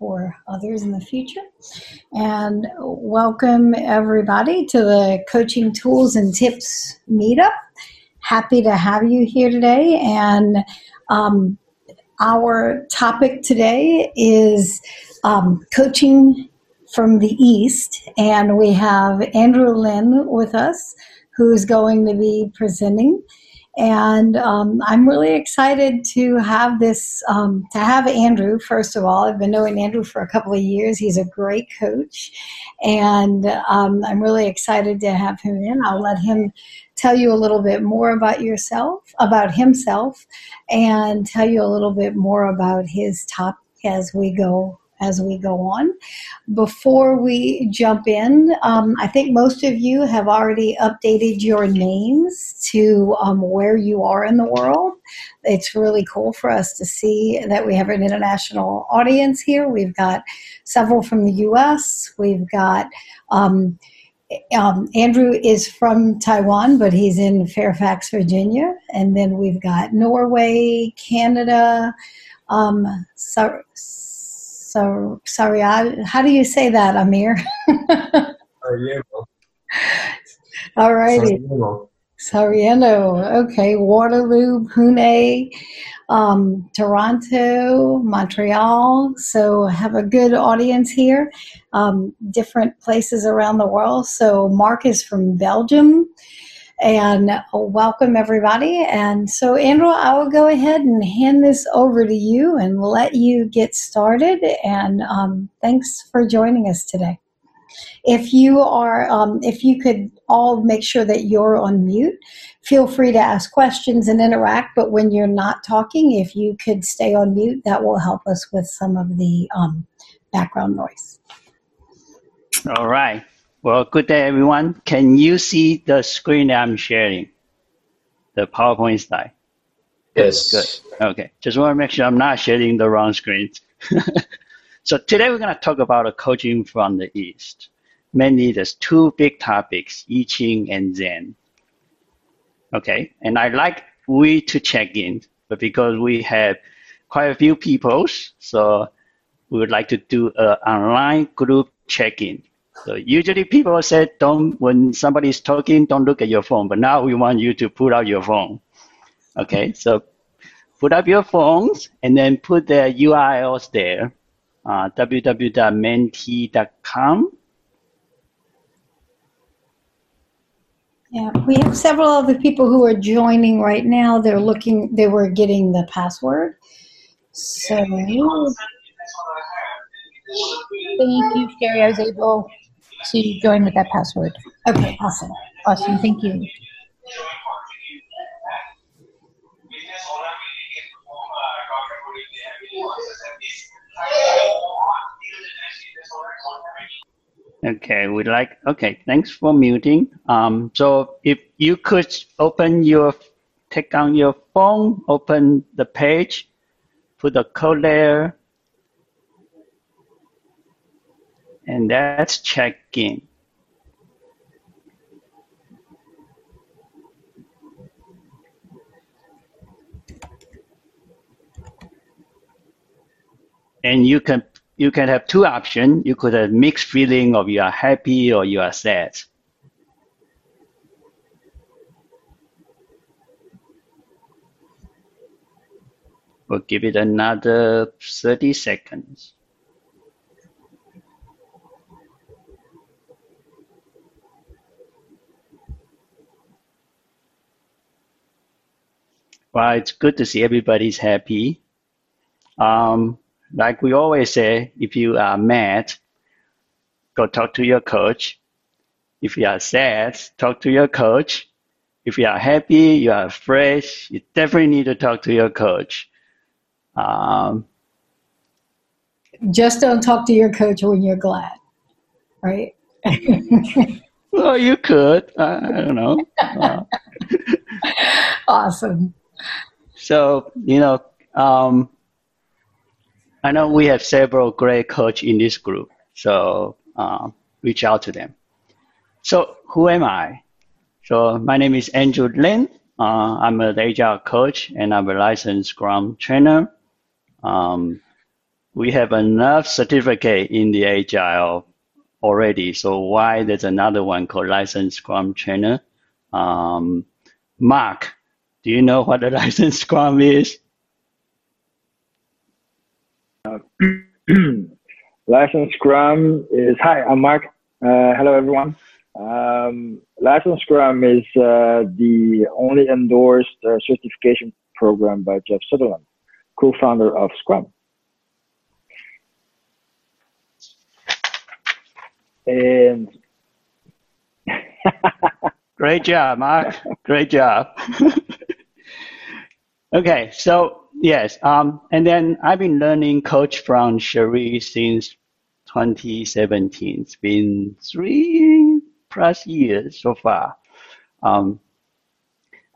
for others in the future. And welcome everybody to the Coaching Tools and Tips Meetup. Happy to have you here today. And um, our topic today is um, coaching from the East. And we have Andrew Lin with us, who's going to be presenting. And um, I'm really excited to have this, um, to have Andrew, first of all. I've been knowing Andrew for a couple of years. He's a great coach. And um, I'm really excited to have him in. I'll let him tell you a little bit more about yourself, about himself, and tell you a little bit more about his topic as we go as we go on. Before we jump in, um, I think most of you have already updated your names to um, where you are in the world. It's really cool for us to see that we have an international audience here. We've got several from the US, we've got um, um, Andrew is from Taiwan, but he's in Fairfax, Virginia. And then we've got Norway, Canada, um, so sorry, I, how do you say that, Amir? Sarajevo. All righty. Sarajevo. Okay. Waterloo, Pune, um, Toronto, Montreal. So have a good audience here. Um, different places around the world. So Mark is from Belgium and welcome everybody. And so, Andrew, I will go ahead and hand this over to you and let you get started. And um, thanks for joining us today. If you are, um, if you could all make sure that you're on mute, feel free to ask questions and interact. But when you're not talking, if you could stay on mute, that will help us with some of the um, background noise. All right. Well, good day, everyone. Can you see the screen that I'm sharing? The PowerPoint slide? Yes. Good. Okay. Just want to make sure I'm not sharing the wrong screen. so today we're going to talk about a coaching from the East. Mainly there's two big topics, I Ching and Zen. Okay. And I like we to check in, but because we have quite a few people, so we would like to do an online group check-in. So usually people say don't when somebody's talking, don't look at your phone. But now we want you to put out your phone. Okay, so put up your phones and then put the URLs there. Uh, www.menti.com. Yeah, we have several other people who are joining right now. They're looking, they were getting the password. So. Thank you, Sherry. I was able to join with that password. Okay, awesome. Awesome, thank you. Okay, we like, okay, thanks for muting. Um, so if you could open your, take on your phone, open the page, put the code there, and that's check-in. And you can you can have two options. You could have mixed feeling of you are happy or you are sad. We'll give it another 30 seconds. Well, it's good to see everybody's happy. Um, like we always say, if you are mad, go talk to your coach. If you are sad, talk to your coach. If you are happy, you are fresh, you definitely need to talk to your coach. Um, Just don't talk to your coach when you're glad, right? well, you could. I, I don't know. Uh, awesome. So, you know, um, I know we have several great coach in this group, so uh, reach out to them. So, who am I? So, my name is Andrew Lin. Uh, I'm an agile coach and I'm a licensed Scrum trainer. Um, we have enough certificate in the Agile already. So why there's another one called Licensed Scrum Trainer? Um, Mark, do you know what a Licensed Scrum is? Uh, Licensed Scrum is, hi, I'm Mark. Uh, hello, everyone. Um, Licensed Scrum is uh, the only endorsed uh, certification program by Jeff Sutherland, co-founder of Scrum. And great job, Mark. Great job. okay, so yes, um, and then I've been learning coach from Cherie since 2017. It's been three plus years so far. Um,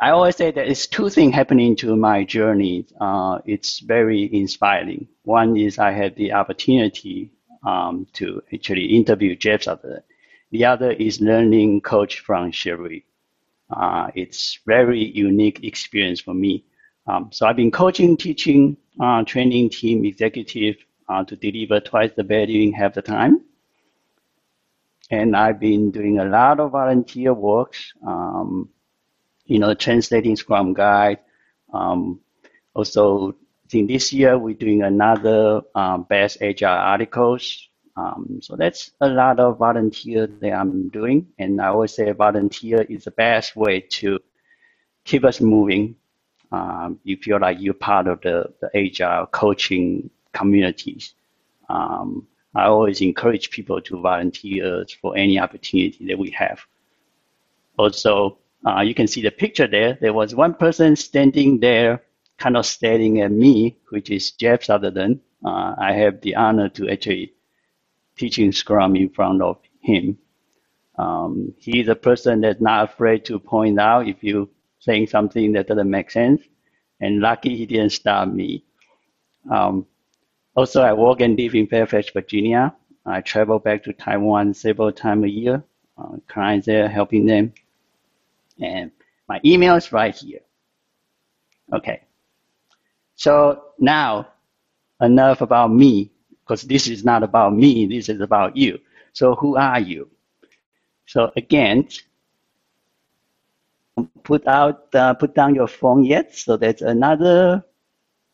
I always say that it's two things happening to my journey. Uh, it's very inspiring. One is I had the opportunity um, to actually interview Jeff Sutherland. The other is learning coach from Cherie. Uh, it's very unique experience for me. Um, so I've been coaching, teaching, uh, training team executive uh, to deliver twice the value in half the time. And I've been doing a lot of volunteer works, um, you know, translating Scrum Guide. Um, also, I think this year we're doing another um, best agile articles. Um, so that's a lot of volunteer that I'm doing. And I always say volunteer is the best way to keep us moving. Um, you feel like you're part of the, the agile coaching communities. Um, I always encourage people to volunteer for any opportunity that we have. Also, uh, you can see the picture there. There was one person standing there, kind of staring at me, which is Jeff Sutherland. Uh, I have the honor to actually teaching Scrum in front of him. Um, he's a person that's not afraid to point out if you saying something that doesn't make sense. And lucky he didn't stop me. Um, also, I work and live in Fairfax, Virginia. I travel back to Taiwan several times a year. Uh, clients there, helping them. And my email is right here. Okay. So now, enough about me, because this is not about me, this is about you. So who are you? So again, put out, uh, put down your phone yet. So that's another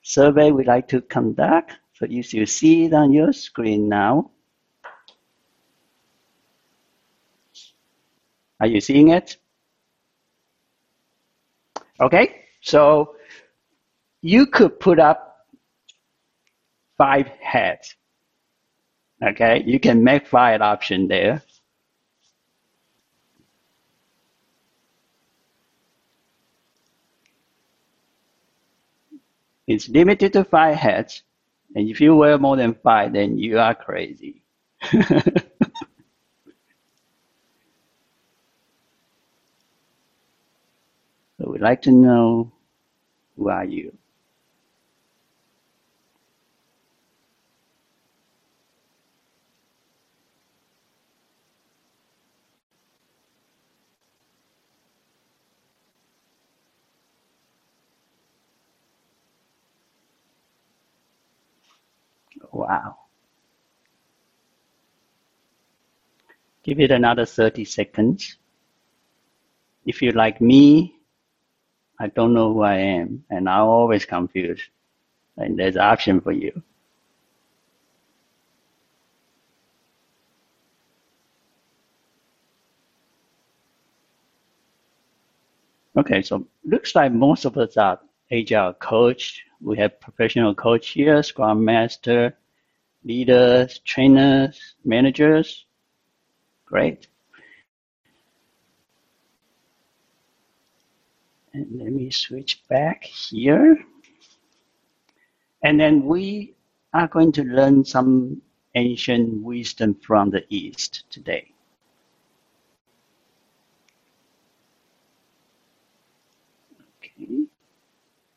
survey we like to conduct. So you should see it on your screen now. Are you seeing it? Okay, so you could put up five heads. Okay, you can make five option there. It's limited to five heads. And if you wear more than five, then you are crazy. so we'd like to know who are you? Wow. Give it another 30 seconds. If you're like me, I don't know who I am, and I'm always confused. And there's an option for you. Okay, so looks like most of us are agile coach. We have professional coach here, scrum master, leaders, trainers, managers. Great. And let me switch back here. And then we are going to learn some ancient wisdom from the East today. Okay.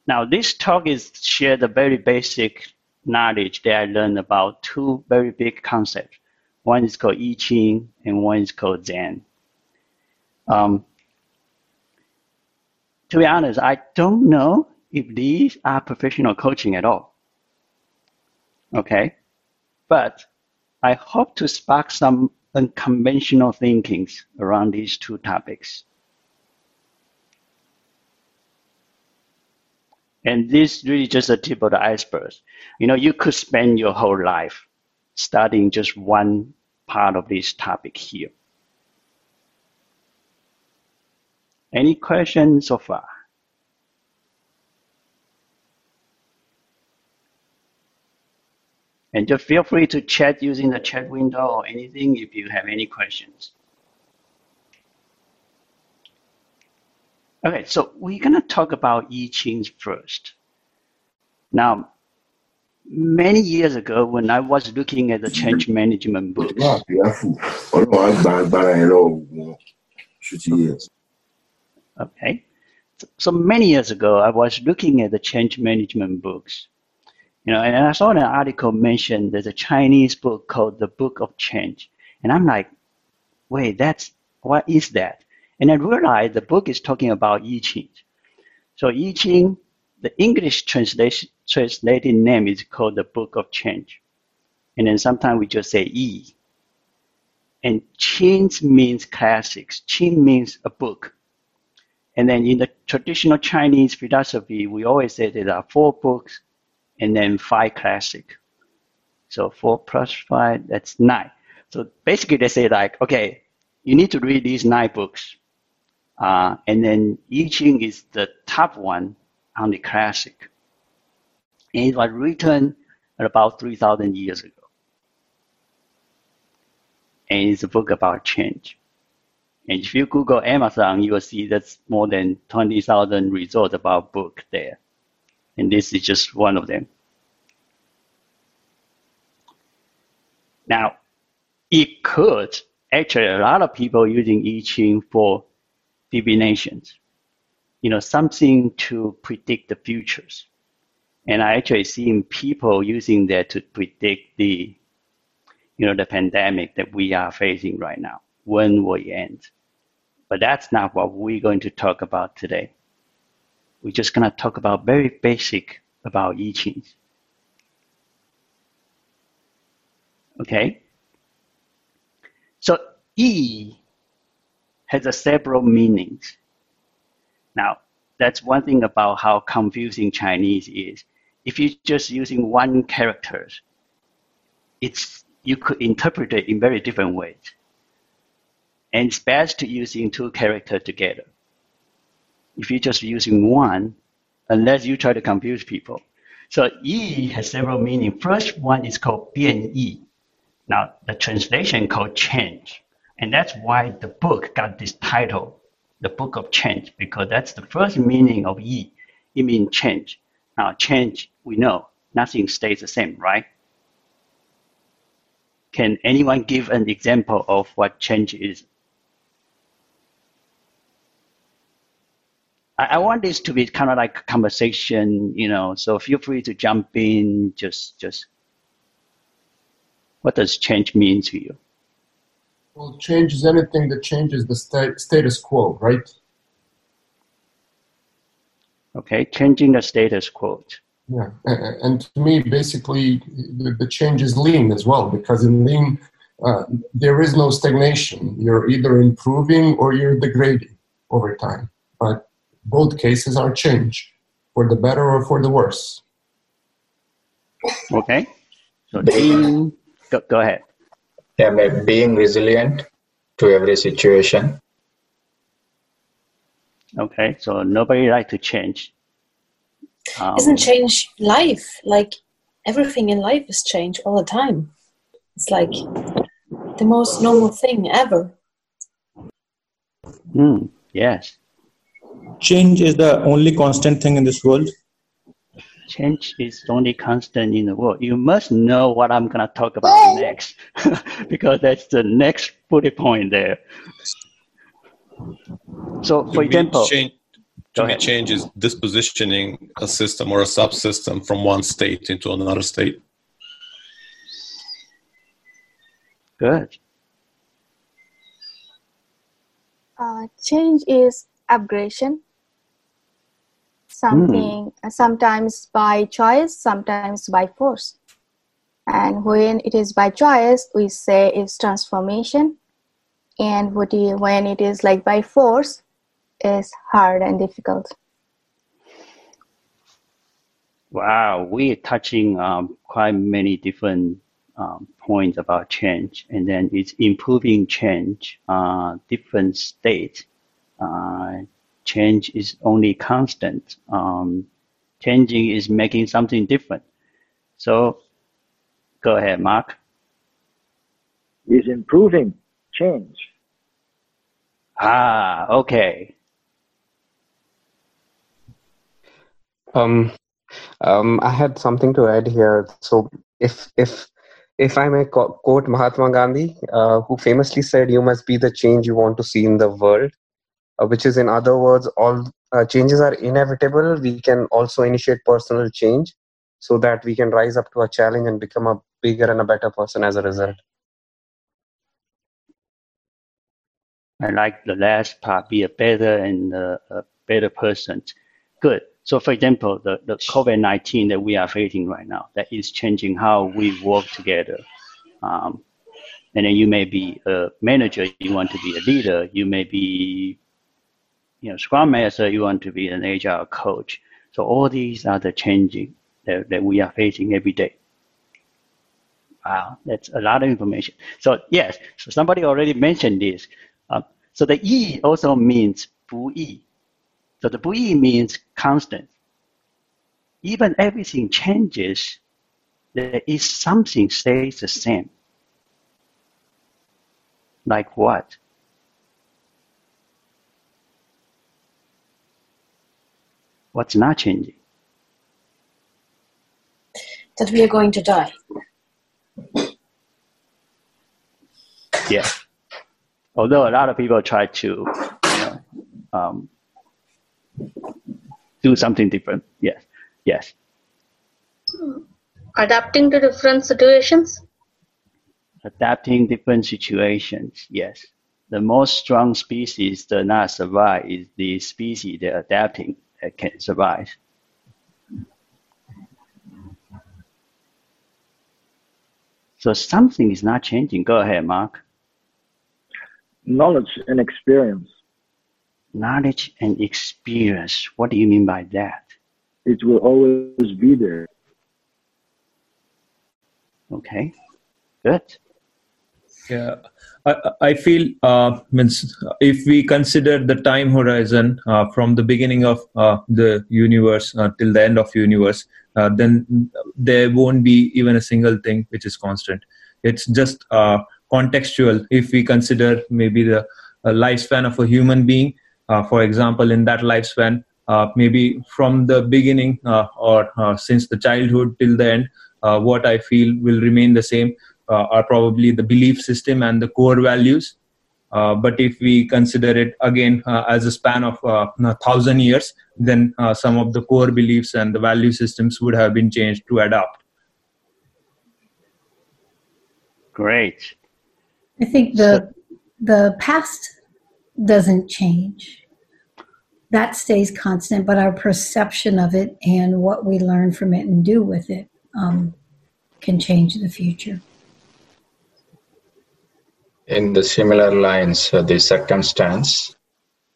Now, this talk is share the very basic knowledge that I learned about two very big concepts. One is called I Ching and one is called Zen. Um, to be honest, I don't know if these are professional coaching at all. Okay? But I hope to spark some unconventional thinkings around these two topics. And this really just a tip of the iceberg. You know, you could spend your whole life studying just one part of this topic here. Any questions so far? And just feel free to chat using the chat window or anything if you have any questions. Okay, so we're going to talk about I Ching first. Now, many years ago, when I was looking at the change management books, okay, so many years ago, I was looking at the change management books, you know, and I saw an article mentioned there's a Chinese book called The Book of Change, and I'm like, wait, that's what is that? And I realized the book is talking about I Ching. So I Ching, the English translation, translated name is called the Book of Change. And then sometimes we just say E. And Qing means classics. Qing means a book. And then in the traditional Chinese philosophy, we always say there are four books and then five classic. So four plus five, that's nine. So basically they say like, okay, you need to read these nine books. Uh, and then I Ching is the top one on the classic. And it was written about 3,000 years ago. And it's a book about change. And if you Google Amazon, you will see that's more than 20,000 results about book there. And this is just one of them. Now, it could, actually a lot of people using I Ching for divinations, you know, something to predict the futures. And I actually seen people using that to predict the, you know, the pandemic that we are facing right now. When will it end? But that's not what we're going to talk about today. We're just going to talk about very basic about I Ching. Okay? So E has several meanings. Now, that's one thing about how confusing Chinese is. If you're just using one character, it's you could interpret it in very different ways. And it's best to using two characters together. If you're just using one, unless you try to confuse people. So yi has several meanings. First one is called bian yi. Now the translation called change. And that's why the book got this title, The Book of Change, because that's the first meaning of Yi. It means change. Now, change, we know, nothing stays the same, right? Can anyone give an example of what change is? I, I want this to be kind of like a conversation, you know, so feel free to jump in, just, just, what does change mean to you? Well, change is anything that changes the sta- status quo, right? Okay, changing the status quo. Yeah, and to me, basically, the, the change is lean as well, because in lean, uh, there is no stagnation. You're either improving or you're degrading over time. But both cases are change, for the better or for the worse. Okay, so lean, go, go ahead yeah, being resilient to every situation. Okay, so nobody like to change. Um, Isn't change life? Like everything in life is change all the time. It's like the most normal thing ever. Mm, yes. Change is the only constant thing in this world change is the only constant in the world. You must know what I'm going to talk about next, because that's the next bullet point there. So, for example, change, to me, change is dispositioning a system or a subsystem from one state into another state. Good. Uh, change is upgradation something mm. sometimes by choice sometimes by force And when it is by choice, we say it's transformation. And what you, when it is like by force, is hard and difficult. Wow, we're touching um, quite many different um, points about change, and then it's improving change, uh, different state. Uh, change is only constant. Um, changing is making something different. So, go ahead, Mark. Is improving change. Ah, okay. Um, um, I had something to add here. So, if if if I may quote Mahatma Gandhi, uh, who famously said, "You must be the change you want to see in the world," uh, which is, in other words, all uh, changes are inevitable. We can also initiate personal change so that we can rise up to a challenge and become a bigger and a better person as a result. I like the last part, be a better and a better person. Good. So for example, the, the COVID-19 that we are facing right now, that is changing how we work together. Um, and then you may be a manager, you want to be a leader, you may be, you know, scrum master, you want to be an agile coach. So all these are the changing that, that we are facing every day. Wow, that's a lot of information. So yes, so somebody already mentioned this. Uh, so the E also means 不易. So the 不易 means constant. Even everything changes, there is something stays the same. Like what? What's not changing? That we are going to die. Yeah. Although a lot of people try to, you know, um, do something different. Yes. Yes. Adapting to different situations. Adapting different situations. Yes. The most strong species that not survive is the species that adapting that can survive. So something is not changing. Go ahead, Mark. Knowledge and experience. Knowledge and experience. What do you mean by that? It will always be there. Okay, good. Yeah, I, I feel uh, means if we consider the time horizon uh, from the beginning of uh, the universe uh, till the end of universe, uh, then there won't be even a single thing which is constant. It's just uh, contextual. If we consider maybe the lifespan of a human being, for example, in that lifespan, maybe from the beginning or since the childhood till the end, what I feel will remain the same are probably the belief system and the core values. Uh, but if we consider it again uh, as a span of a thousand years, then some of the core beliefs and the value systems would have been changed to adapt. Great. I think the the past doesn't change. That stays constant, but our perception of it and what we learn from it and do with it um, can change the future. In the similar lines, uh, the circumstance,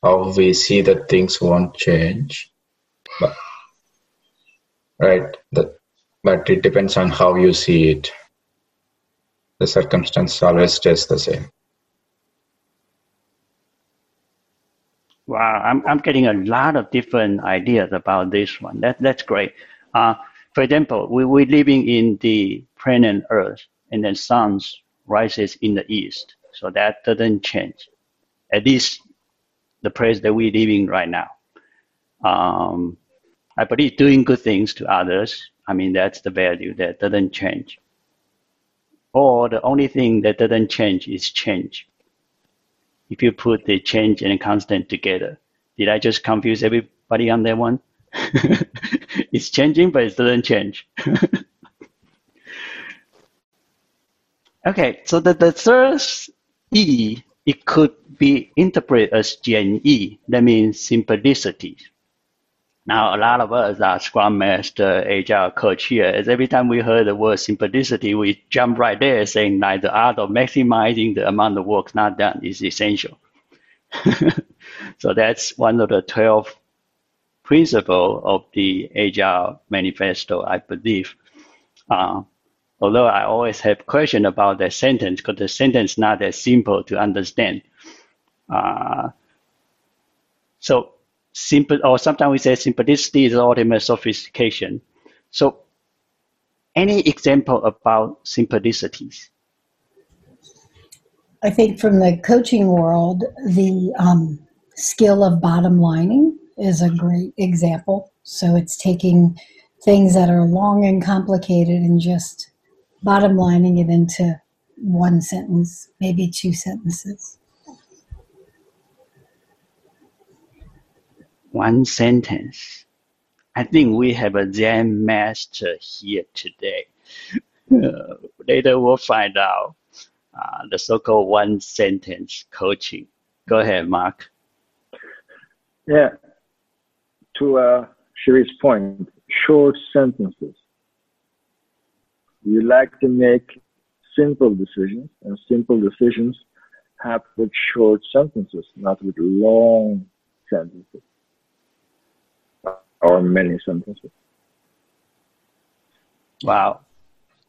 how we see that things won't change, but right, but it depends on how you see it. The circumstance always stays the same. Wow, I'm, I'm getting a lot of different ideas about this one. That, that's great. Uh, for example, we, we're living in the planet Earth, and then suns rises in the east. So that doesn't change. At least the place that we're living right now. Um, I believe doing good things to others, I mean, that's the value that doesn't change. Or the only thing that doesn't change is change. If you put the change and constant together, did I just confuse everybody on that one? it's changing, but it doesn't change. okay, so the, the third E, it could be interpreted as Yi. That means simplicity. Now, a lot of us are Scrum Master, Agile coach here. As every time we heard the word simplicity, we jump right there saying like the art of maximizing the amount of work not done is essential. so that's one of the 12 principles of the Agile Manifesto, I believe. Uh, although I always have question about that sentence because the sentence not that simple to understand. Uh, so simple, or sometimes we say simplicity is ultimate sophistication. So any example about simplicities? I think from the coaching world, the um, skill of bottom lining is a great example. So it's taking things that are long and complicated and just bottom lining it into one sentence, maybe two sentences. One sentence. I think we have a Zen master here today. Uh, later we'll find out uh, the so-called one sentence coaching. Go ahead, Mark. Yeah. To uh, Sherry's point, short sentences. You like to make simple decisions, and simple decisions happen with short sentences, not with long sentences or many sentences. Wow.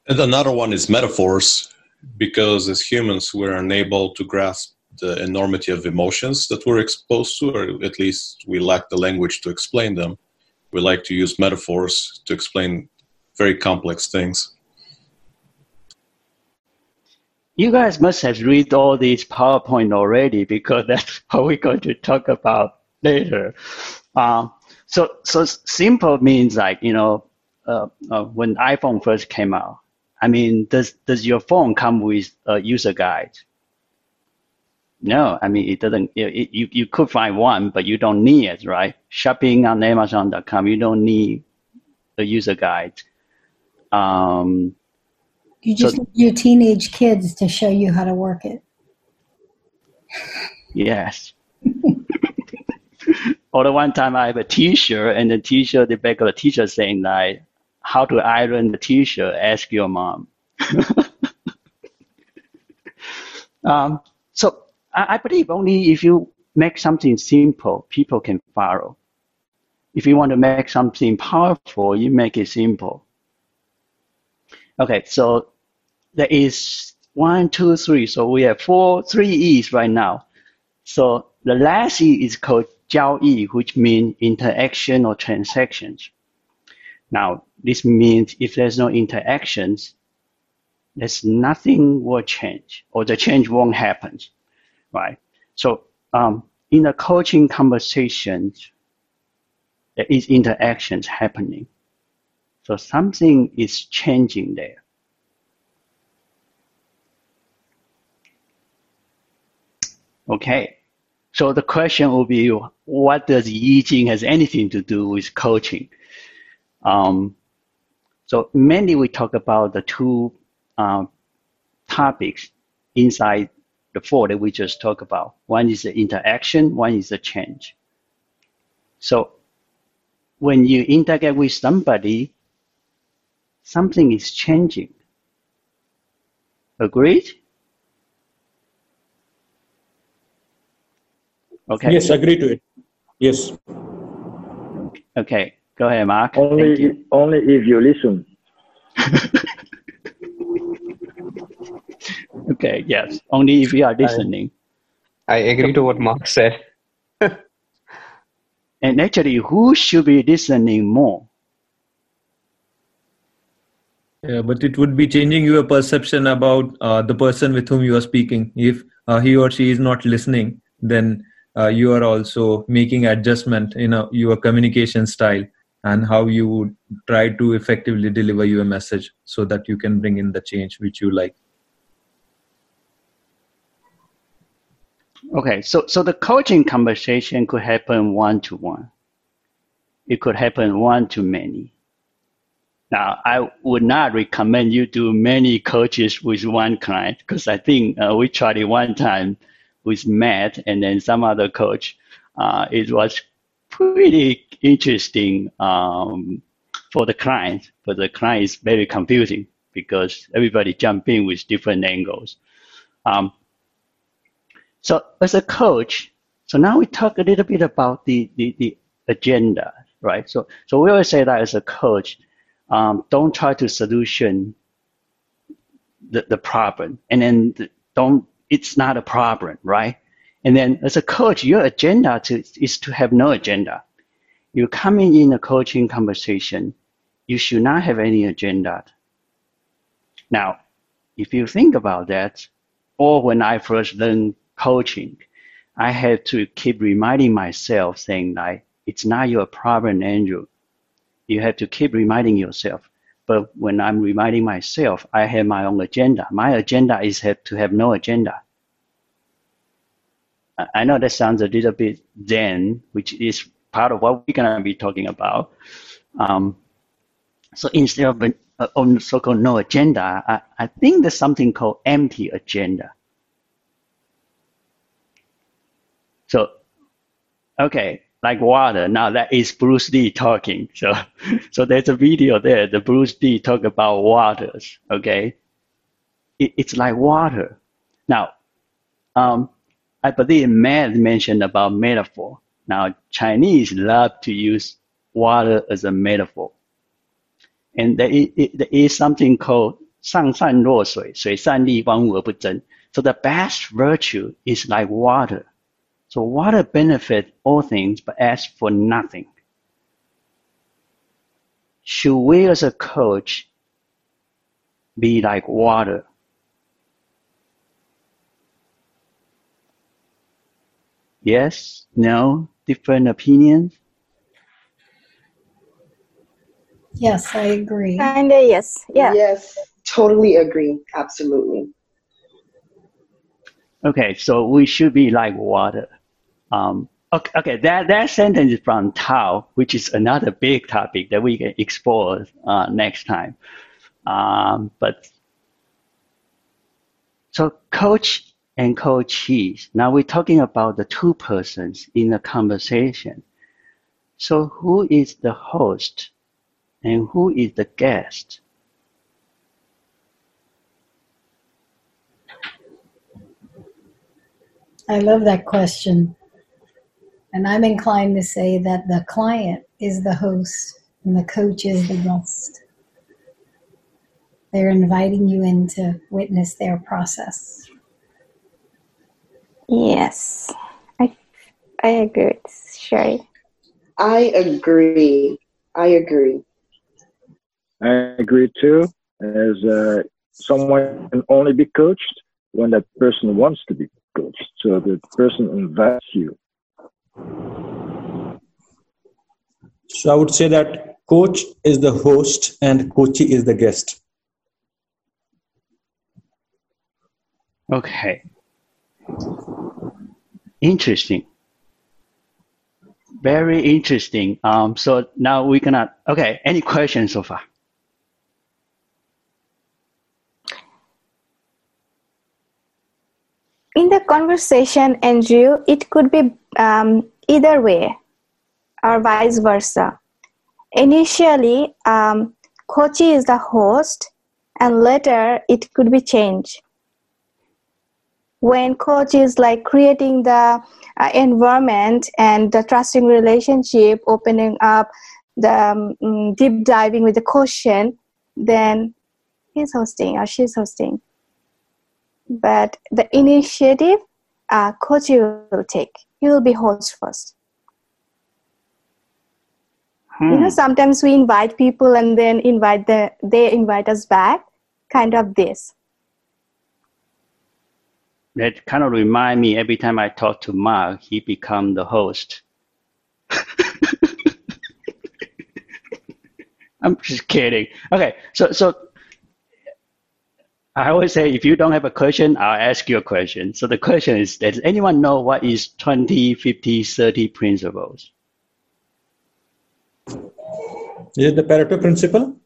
And another one is metaphors, because as humans, we're unable to grasp the enormity of emotions that we're exposed to, or at least we lack the language to explain them. We like to use metaphors to explain very complex things. You guys must have read all these PowerPoint already because that's what we're going to talk about later. Um, so, so simple means like you know, uh, uh, when iPhone first came out. I mean, does does your phone come with a user guide? No, I mean it doesn't. It, you you could find one, but you don't need it, right? Shopping on Amazon.com, you don't need a user guide. Um, you just so, need your teenage kids to show you how to work it. Yes. or the one time I have a T-shirt, and the T-shirt, the back of the T-shirt saying like, "How to iron the T-shirt? Ask your mom." um, so I, I believe only if you make something simple, people can follow. If you want to make something powerful, you make it simple. Okay, so there is one, two, three. So we have four, three E's right now. So the last E is called 交易, which means interaction or transactions. Now, this means if there's no interactions, there's nothing will change or the change won't happen right? So um, in the coaching conversations, there is interactions happening. So something is changing there. Okay. So the question will be, what does Yijing has anything to do with coaching? Um, so mainly we talk about the two uh, topics inside the four that we just talked about. One is the interaction, one is the change. So when you interact with somebody, something is changing. Agreed? Okay. Yes, agree to it. Yes. Okay, go ahead, Mark. Only, if, only if you listen. Okay, yes. Only if you are listening. I, I agree to what Mark said. and actually, who should be listening more? Yeah, but it would be changing your perception about uh, the person with whom you are speaking. If uh, he or she is not listening, then uh, you are also making adjustment in a, your communication style and how you would try to effectively deliver your message so that you can bring in the change which you like. Okay, so so the coaching conversation could happen one to one. It could happen one to many. Now, I would not recommend you do many coaches with one client because I think uh, we tried it one time with Matt and then some other coach. Uh, it was pretty interesting um, for the client. but the client, is very confusing because everybody jump in with different angles. Um, so as a coach, so now we talk a little bit about the, the, the agenda, right? So, so we always say that as a coach, um, don't try to solution the, the problem and then don't, it's not a problem, right? And then as a coach, your agenda to, is to have no agenda. You're coming in a coaching conversation, you should not have any agenda. Now, if you think about that, or when I first learned coaching, I had to keep reminding myself saying like, it's not your problem, Andrew. You have to keep reminding yourself. But when I'm reminding myself, I have my own agenda. My agenda is have to have no agenda. I know that sounds a little bit Zen, which is part of what we're gonna be talking about. Um, so instead of uh, so-called no agenda, I, I think there's something called empty agenda. So, okay, like water. Now that is Bruce Lee talking. So, so there's a video there. The Bruce Lee talk about waters. Okay, it, it's like water. Now, um, I believe Matt mentioned about metaphor. Now, Chinese love to use water as a metaphor, and there is, there is something called 上善若水,水善利,万物而不争. So the best virtue is like water. So water benefits all things but asks for nothing. Should we as a coach be like water? Yes, no, different opinions? Yes, I agree. Kinda yes. Yeah. Yes, totally agree. Absolutely. Okay, so we should be like water. Um, okay, okay, that, that sentence is from Tao, which is another big topic that we can explore uh, next time. Um, but so coach and coachees. Now we're talking about the two persons in the conversation. So who is the host and who is the guest? I love that question. And I'm inclined to say that the client is the host and the coach is the guest. They're inviting you in to witness their process. Yes, I, I agree with Sherry. I agree. I agree. I agree too. As uh, someone can only be coached when that person wants to be coached. So the person invites you. So I would say that coach is the host and coachee is the guest. Okay. Interesting. Very interesting. Um, so now we're gonna, okay, any questions so far? In the conversation, Andrew, it could be um, either way or vice versa. Initially, um, coachee is the host, and later it could be changed. When coach is like creating the uh, environment and the trusting relationship, opening up the um, deep diving with the question, then he's hosting or she's hosting. But the initiative, uh, coach will take. He will be host first. Hmm. You know, sometimes we invite people and then invite the they invite us back. Kind of this. That kind of remind me every time I talk to Mark, he become the host. I'm just kidding. Okay, so so I always say if you don't have a question, I'll ask you a question. So the question is, does anyone know what is 20, 50, 30 principles? Is it the Pareto principle?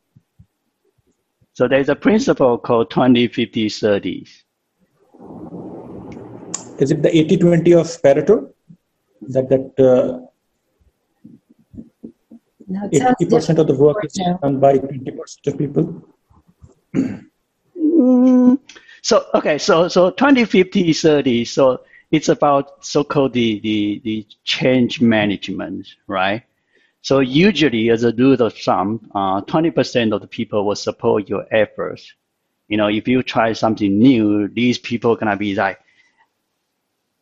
So there's a principle called 20, 50, 30s. Is it the 80 20 of Pareto? That, that uh, No, 80% of the work is done by 20% of people. So okay, so so 20, 50, 30. So it's about so-called the the the change management, right? So usually, as a rule of thumb, uh, 20% of the people will support your efforts. You know, if you try something new, these people are gonna be like,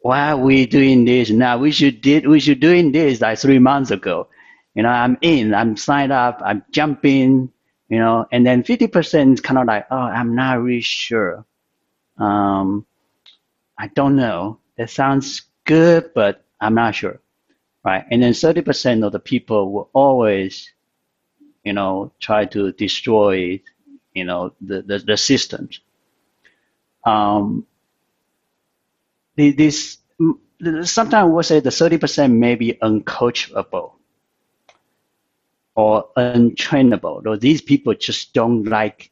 "Why are we doing this now? We should did we should doing this like three months ago." You know, I'm in, I'm signed up, I'm jumping. You know, and then 50% is kind of like, "Oh, I'm not really sure." Um, I don't know. That sounds good, but I'm not sure, right? And then 30% of the people will always, you know, try to destroy, you know, the, the, the systems. Um, this, sometimes we'll say the 30% may be uncoachable or untrainable. Or these people just don't like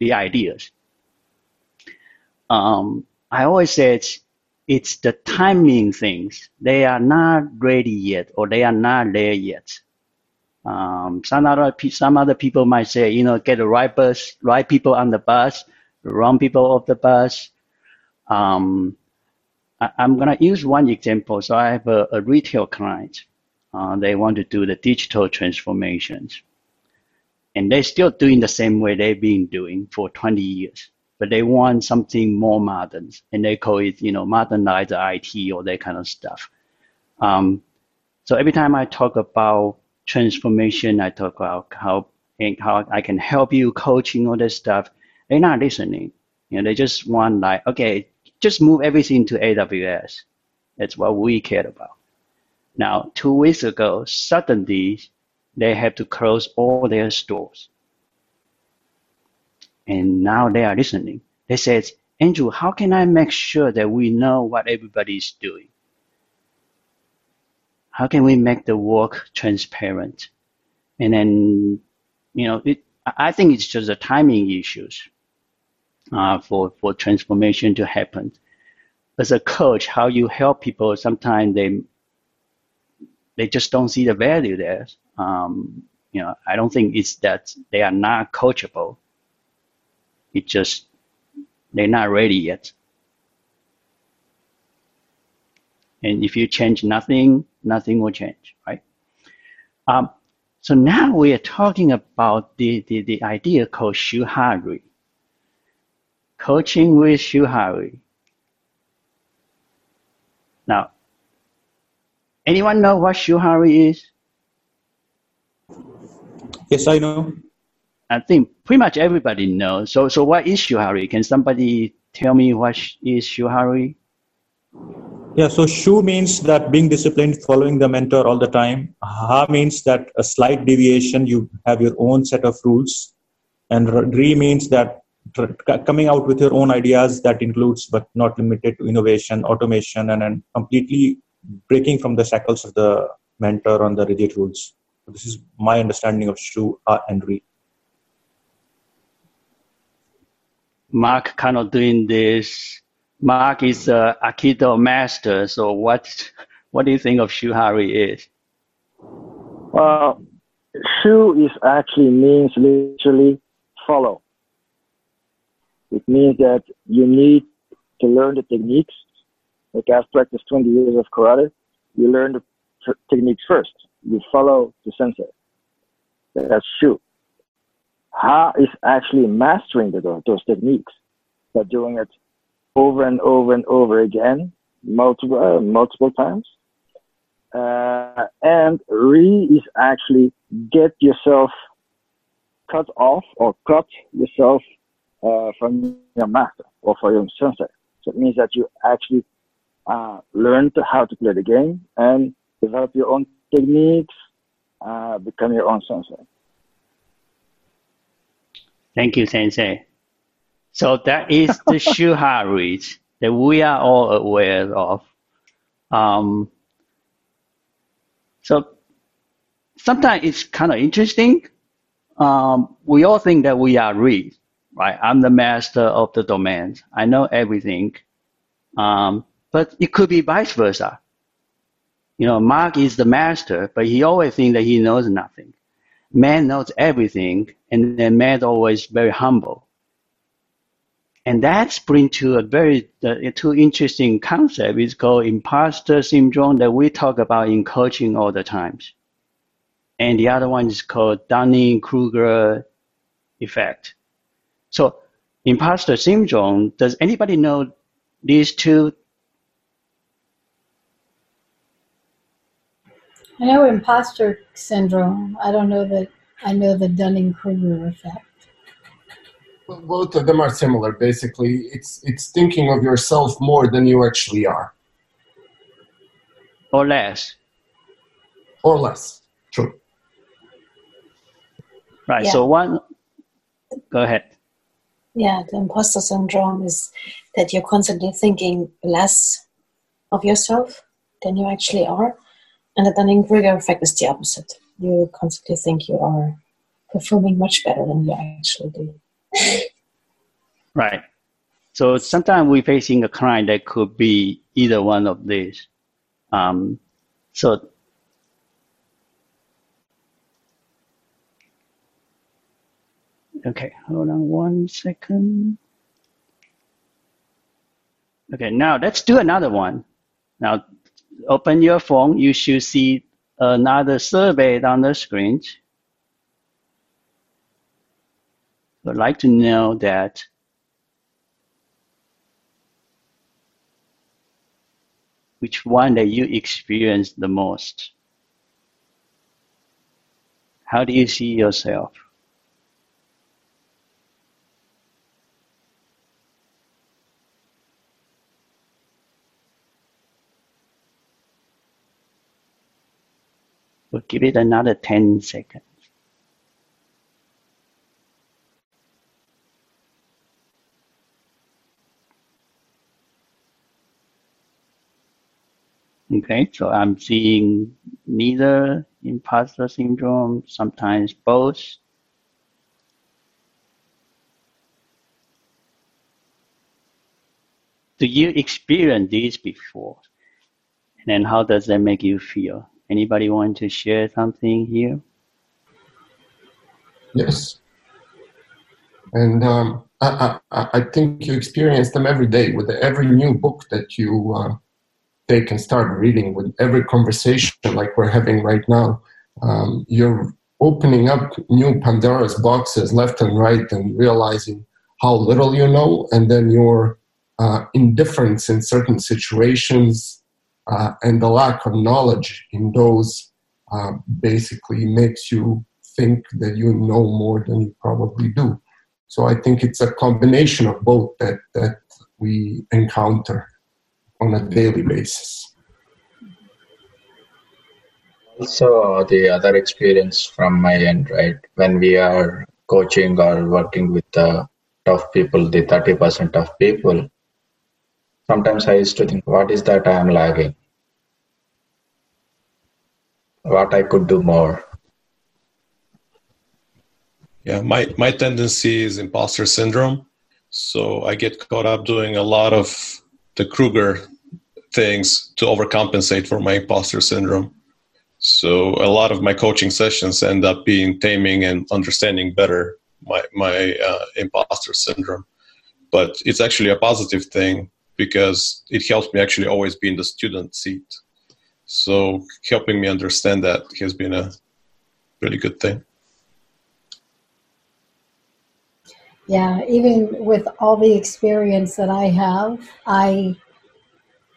the ideas um, I always say it's, it's the timing things. They are not ready yet, or they are not there yet. Um, some other some other people might say, you know, get the right bus, right people on the bus, wrong people off the bus. Um, I, I'm gonna use one example. So I have a, a retail client. Uh, they want to do the digital transformations, and they're still doing the same way they've been doing for 20 years but they want something more modern, and they call it, you know, modernize the IT or that kind of stuff. Um, so every time I talk about transformation, I talk about how how I can help you coaching all this stuff. They're not listening. You know, they just want like, okay, just move everything to AWS. That's what we care about. Now, two weeks ago, suddenly they have to close all their stores and now they are listening. They said, Andrew, how can I make sure that we know what everybody is doing? How can we make the work transparent? And then, you know, it, I think it's just the timing issues uh, for for transformation to happen. As a coach, how you help people, sometimes they they just don't see the value there. Um, you know, I don't think it's that they are not coachable. It just they're not ready yet. And if you change nothing, nothing will change, right? Um, so now we are talking about the, the, the idea called Shuhari. Coaching with Shuhari. Now, anyone know what Shuhari is? Yes, I know. I think pretty much everybody knows. So, so what is Shuhari? Can somebody tell me what is Shuhari? Yeah, so Shu means that being disciplined, following the mentor all the time. Ha means that a slight deviation, you have your own set of rules. And Re means that tr- coming out with your own ideas that includes but not limited to innovation, automation, and then completely breaking from the shackles of the mentor on the rigid rules. This is my understanding of Shu, Ha, and Re. Mark kind of doing this. Mark is a Aikido master. So what what do you think of Shu, Shuhari is? Well, shu is actually means literally follow. It means that you need to learn the techniques. Like I've practiced 20 years of karate, you learn the t- techniques first. You follow the sensei. That's shu. Ha is actually mastering the, those techniques by doing it over and over and over again, multiple uh, multiple times. Uh, and re is actually get yourself cut off or cut yourself uh, from your master or from your sensei. So it means that you actually uh, learn to how to play the game and develop your own techniques, uh, become your own sensei. Thank you, Sensei. So that is the Shuhari that we are all aware of. Um, so sometimes it's kind of interesting. Um, we all think that we are Reed, right? I'm the master of the domains. I know everything. Um, but it could be vice versa. You know, Mark is the master, but he always thinks that he knows nothing. Man knows everything, and then man is always very humble. And that's bring to a very uh, two interesting concept. It's called imposter syndrome that we talk about in coaching all the times. And the other one is called Dunning-Kruger effect. So imposter syndrome, does anybody know these two? I know imposter syndrome. I don't know that I know the Dunning-Kruger effect both of them are similar. Basically, it's it's thinking of yourself more than you actually are, or less, or less. True. Right. Yeah. So one. Go ahead. Yeah, the imposter syndrome is that you're constantly thinking less of yourself than you actually are, and the Dunning-Kruger effect is the opposite. You constantly think you are performing much better than you actually do. Right. So sometimes we're facing a client that could be either one of these. Um, so okay, hold on one second. Okay, now let's do another one. Now open your phone. You should see another survey on the screen. I'd like to know that which one that you experienced the most. How do you see yourself? We'll give it another 10 seconds. Okay, so I'm seeing neither imposter syndrome, sometimes both. Do you experience this before? And how does that make you feel? Anybody want to share something here? Yes. And um, I, I, I think you experience them every day with every new book that you uh, they can start reading with every conversation like we're having right now. Um, you're opening up new Pandora's boxes left and right and realizing how little you know, and then your uh, indifference in certain situations and the lack of knowledge in those uh, basically makes you think that you know more than you probably do. So I think it's a combination of both that that we encounter on a daily basis. Also, the other experience from my end, right? When we are coaching or working with the tough people, the 30% of people, sometimes I used to think, what is that I am lagging? What I could do more. Yeah, my, my tendency is imposter syndrome. So I get caught up doing a lot of the Kruger things to overcompensate for my imposter syndrome. So a lot of my coaching sessions end up being taming and understanding better my my uh, imposter syndrome. But it's actually a positive thing because it helps me actually always be in the student seat. So helping me understand that has been a really good thing. Yeah, even with all the experience that I have, I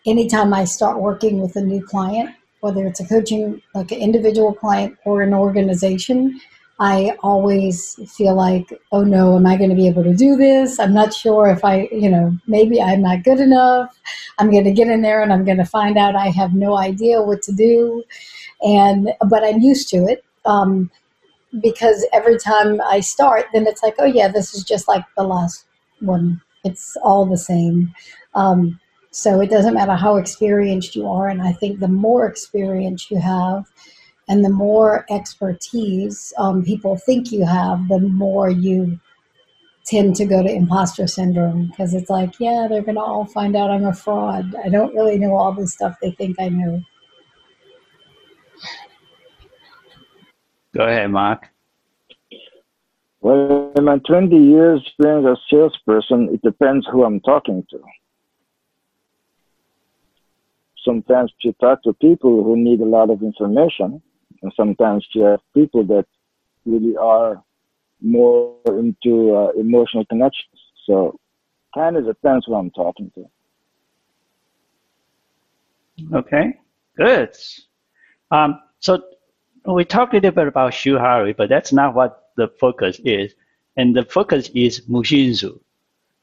anytime I start working with a new client, whether it's a coaching, like an individual client or an organization, I always feel like, oh no, am I going to be able to do this? I'm not sure if I, you know, maybe I'm not good enough. I'm going to get in there and I'm going to find out I have no idea what to do. And, but I'm used to it. Um, because every time I start, then it's like, oh yeah, this is just like the last one. It's all the same. Um, so it doesn't matter how experienced you are. And I think the more experience you have and the more expertise um, people think you have, the more you tend to go to imposter syndrome because it's like, yeah, they're going to all find out I'm a fraud. I don't really know all the stuff they think I know. Go ahead, Mark. Well, in my 20 years being a salesperson, it depends who I'm talking to. Sometimes you talk to people who need a lot of information, and sometimes you have people that really are more into uh, emotional connections. So, kind of depends who I'm talking to. Okay, good. Um, so we talked a little bit about Shuhari, but that's not what the focus is. And the focus is Mushinzu.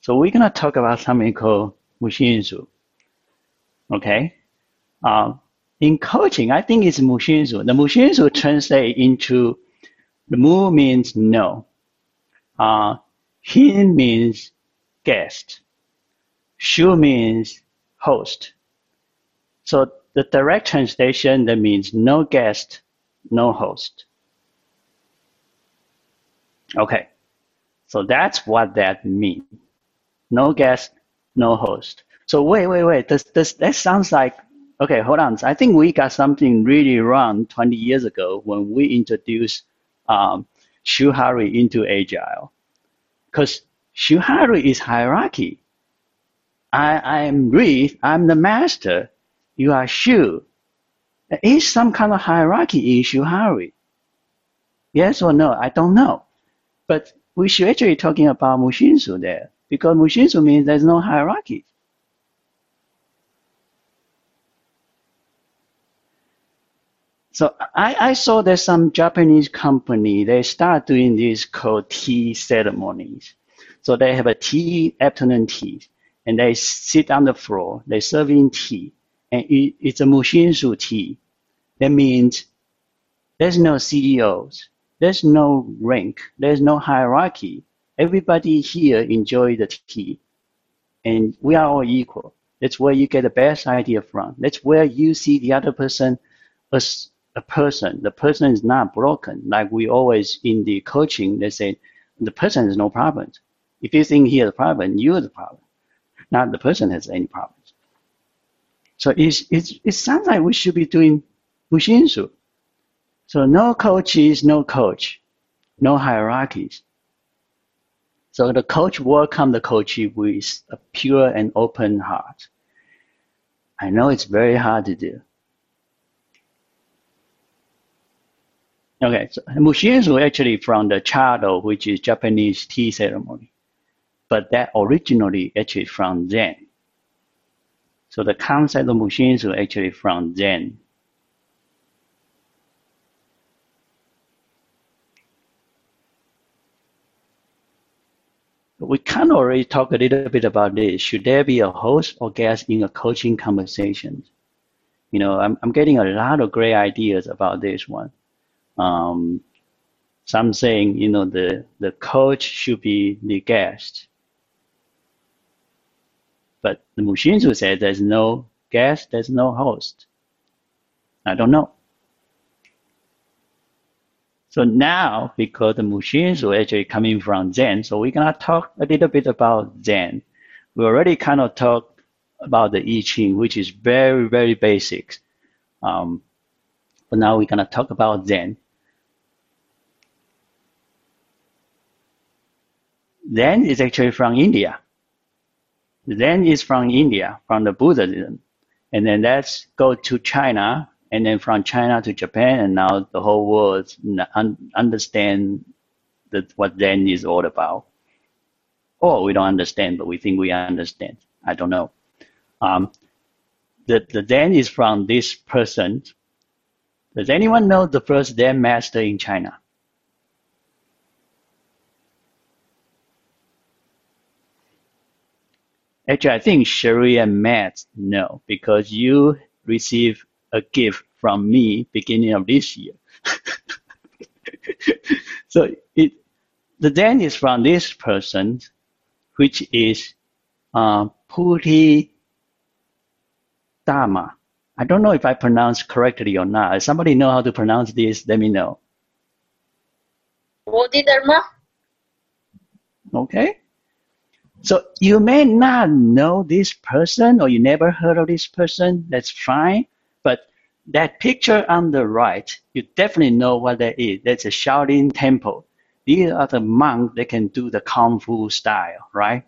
So we're going to talk about something called Mushinzu. Okay? Um, in coaching, I think it's Mushinzu. The Mushinzu translate into the Mu means no. Uh, Hin means guest. Shu means host. So the direct translation that means no guest, no host. Okay, so that's what that means. No guest, no host. So wait, wait, wait. This, this, that sounds like okay. Hold on. I think we got something really wrong 20 years ago when we introduced um, Shuhari into Agile, because Shuhari is hierarchy. I, am Reed. I'm the master. You are Shu. There is some kind of hierarchy in Shuhari. Yes or no? I don't know. But we should actually talking about Mushinzu there because Mushinzu means there's no hierarchy. So I, I saw there's some Japanese company, they start doing this called tea ceremonies. So they have a tea, afternoon tea, and they sit on the floor, they serving tea, and it, it's a Mushinzu tea. That means there's no CEOs, there's no rank, there's no hierarchy. Everybody here enjoy the tea, and we are all equal. That's where you get the best idea from. That's where you see the other person as a person. The person is not broken. Like we always in the coaching, they say the person has no problems. If you think he has a problem, you're the problem. Not the person has any problems. So it's, it's, it sounds like we should be doing Mushinzu. So no coaches, no coach, no hierarchies. So the coach welcome the coachee with a pure and open heart. I know it's very hard to do. Okay, so Mushinzu actually from the Chado, which is Japanese tea ceremony, but that originally actually from Zen. So the concept of Mushinzu actually from Zen. We kind of already talked a little bit about this. Should there be a host or guest in a coaching conversation? You know, I'm, I'm getting a lot of great ideas about this one. Um, some saying, you know, the, the coach should be the guest. But the Mushinzu said there's no guest, there's no host. I don't know. So now, because the machines Mushinzu actually coming from Zen, so we're gonna talk a little bit about Zen. We already kind of talked about the I Ching, which is very, very basic. Um, but now we're gonna talk about Zen. Zen is actually from India. Zen is from India, from the Buddhism. And then let's go to China, and then from China to Japan, and now the whole world understand that what Zen is all about. Or we don't understand, but we think we understand. I don't know. Um, the, the Zen is from this person. Does anyone know the first Zen master in China? Actually, I think Sherry and Matt know because you received a gift from me beginning of this year. so it, the Zen is from this person, which is uh, Puti Dharma. I don't know if I pronounce correctly or not. If somebody know how to pronounce this, let me know. Bodhidharma? Okay. So you may not know this person or you never heard of this person. That's fine. But that picture on the right, you definitely know what that is. That's a Shaolin Temple. These are the monks that can do the Kung Fu style, right?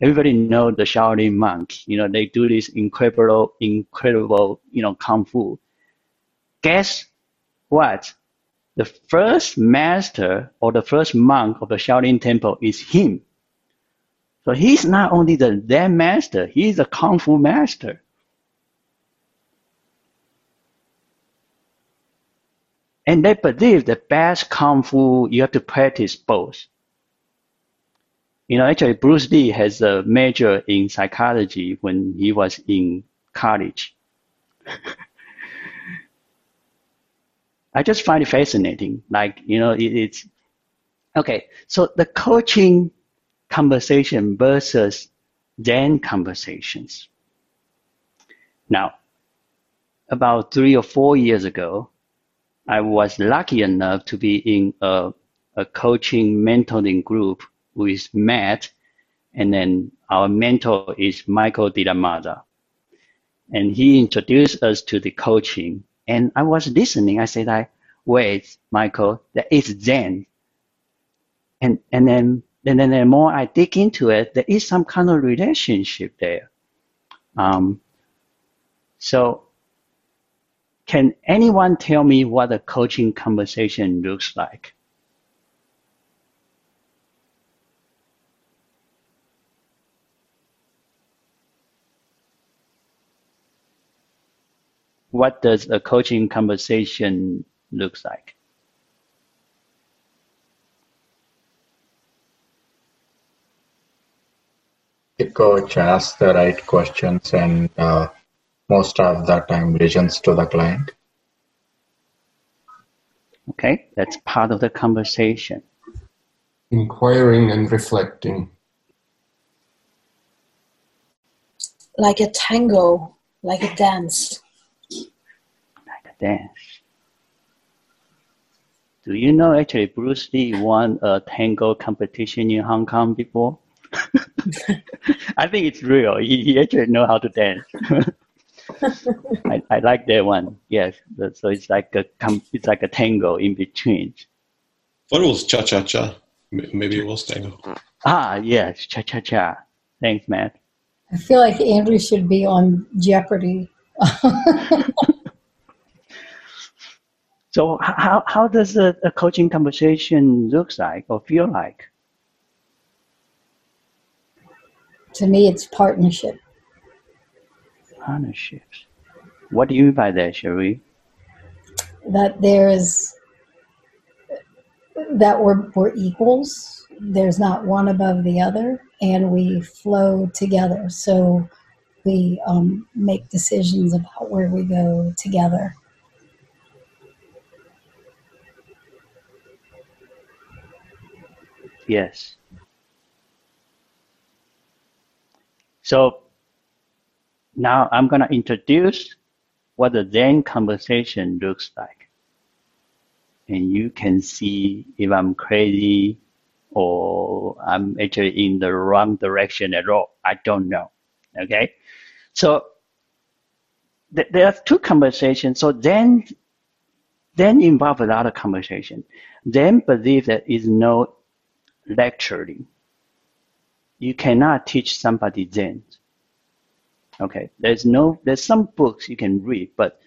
Everybody know the Shaolin monk. You know, they do this incredible, incredible, you know, Kung Fu. Guess what? The first master or the first monk of the Shaolin Temple is him. So he's not only the Zen master, he's a Kung Fu master. And they believe the best Kung Fu, you have to practice both. You know, actually, Bruce Lee has a major in psychology when he was in college. I just find it fascinating. Like, you know, it, it's okay. So the coaching conversation versus Zen conversations. Now, about three or four years ago, I was lucky enough to be in a, a coaching mentoring group with Matt, and then our mentor is Michael Dilamada. And he introduced us to the coaching. And I was listening. I said, wait, Michael, that is Zen. And, and then, and then the more I dig into it, there is some kind of relationship there. Um, so can anyone tell me what a coaching conversation looks like? What does a coaching conversation looks like? The coach asks the right questions and uh, most of the time listens to the client. Okay, that's part of the conversation. Inquiring and reflecting. Like a tango, like a dance. Like a dance. Do you know actually Bruce Lee won a tango competition in Hong Kong before? I think it's real. He, he actually know how to dance. I, I like that one. Yes. So it's like a it's like a tango in between. Thought it was cha cha cha. Maybe it was tango. Ah, yes, cha cha cha. Thanks, Matt. I feel like Andrew should be on Jeopardy. so how how does a, a coaching conversation looks like or feel like? To me, it's partnership partnerships. What do you mean by that, Cherie? That there's that we're we're equals. There's not one above the other, and we flow together. So we um, make decisions about where we go together. Yes. So now I'm going to introduce what the Zen conversation looks like. And you can see if I'm crazy or I'm actually in the wrong direction at all. I don't know. Okay. So th- there are two conversations. So then, then involve a lot of conversation. Then believe that is no lecturing. You cannot teach somebody Zen. Okay, there's no, there's some books you can read, but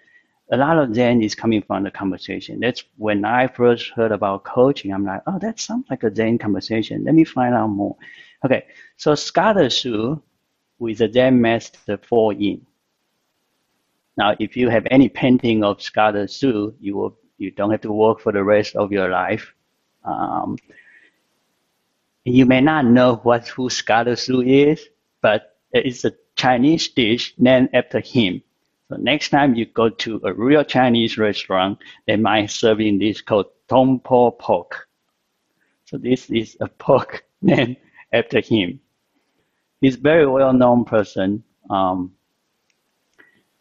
a lot of Zen is coming from the conversation. That's when I first heard about coaching. I'm like, oh, that sounds like a Zen conversation. Let me find out more. Okay, so Scott Su with a Zen master fall in. Now, if you have any painting of Scott Su, you will you don't have to work for the rest of your life. Um, you may not know what Su is, but it's a Chinese dish named after him. So next time you go to a real Chinese restaurant, they might serve serving this called Dongpo pork. So this is a pork named after him. He's a very well-known person. Um,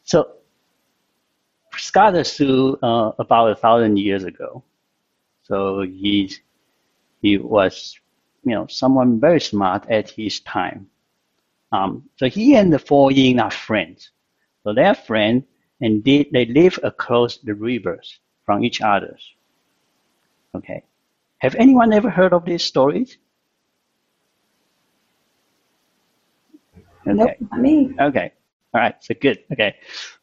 so Scott Su uh, about a thousand years ago. So he's he was you know someone very smart at his time. Um, so he and the Foyin are friends. So they're friends, and they, they live across the rivers from each other. Okay. Have anyone ever heard of these stories? Okay. Nope, not me. Okay. All right. So good. Okay.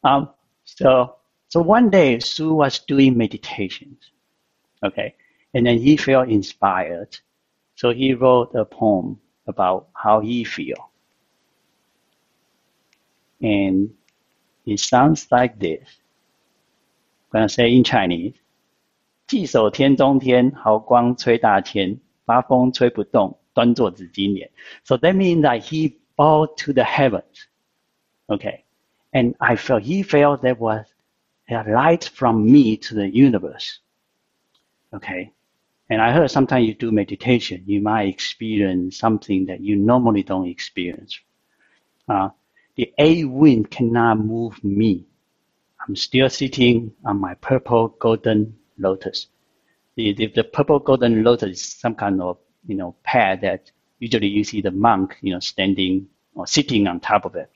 Um, so, so one day Su was doing meditations. Okay. And then he felt inspired. So he wrote a poem about how he feel. And it sounds like this. I'm going to say in Chinese. 既守天中天，好光吹大天，八风吹不动，端坐紫金莲. So that means that he bowed to the heavens. Okay. And I felt, he felt there was a light from me to the universe. Okay. And I heard sometimes you do meditation, you might experience something that you normally don't experience. Uh, the A wind cannot move me. I'm still sitting on my purple golden lotus. The, the, the purple golden lotus is some kind of, you know, pad that usually you see the monk, you know, standing or sitting on top of it.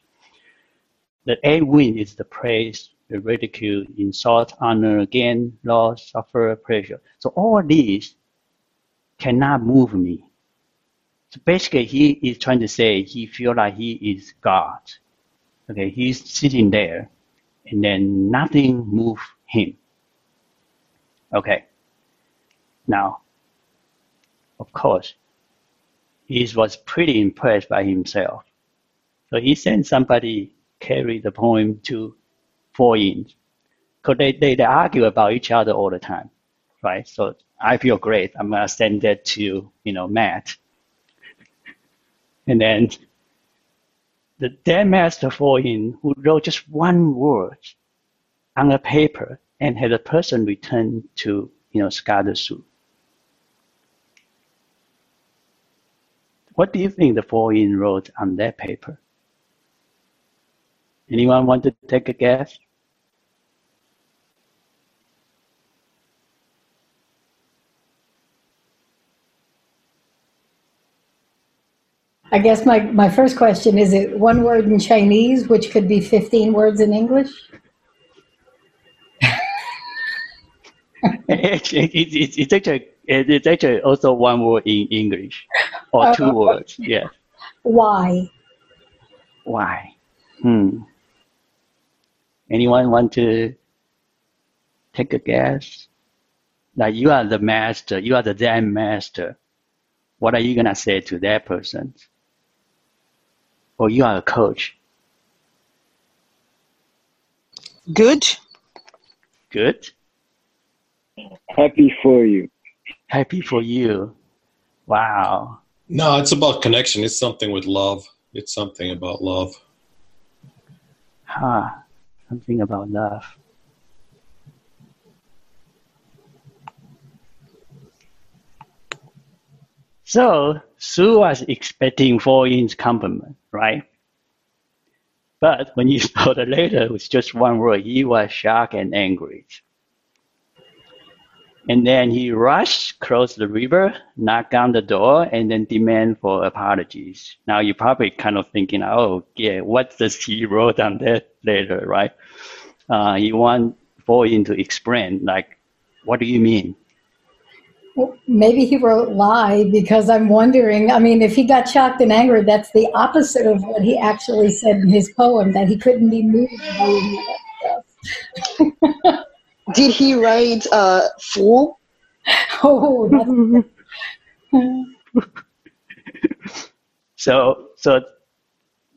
The A wind is the praise, the ridicule, insult, honor, gain, loss, suffer, pleasure. So all these cannot move me. So basically, he is trying to say he feel like he is God. Okay, he's sitting there, and then nothing move him. Okay. Now, of course, he was pretty impressed by himself. So he sent somebody carry the poem to Foyin. Because they, they, they argue about each other all the time, right? So I feel great. I'm to send that to, you know, Matt. And then the dead master Yin who wrote just one word on a paper and had a person return to, you know, Scottish Su. What do you think the Foyin wrote on that paper? Anyone want to take a guess? I guess my, my first question is it one word in Chinese, which could be 15 words in English? it's, it's, it's, actually, it's actually also one word in English or two uh, words. Yeah. Why? Why? Hmm. Anyone want to take a guess? Like you are the master, you are the Zen master. What are you gonna say to that person? Or you are a coach. Good. Good. Happy for you. Happy for you. Wow. No, it's about connection. It's something with love. It's something about love. Huh something about love. So Su was expecting Foyin's compliment, right? But when you saw the letter with just one word, he was shocked and angry. And then he rushed across the river, knocked on the door, and then demand for apologies. Now you're probably kind of thinking, oh, yeah, what does he wrote on that letter, right? Uh, you want Foyin to explain, like, what do you mean? Well, maybe he wrote lie because I'm wondering. I mean, if he got shocked and angry, that's the opposite of what he actually said in his poem that he couldn't be moved by that. Did he write uh, fool? Oh, so so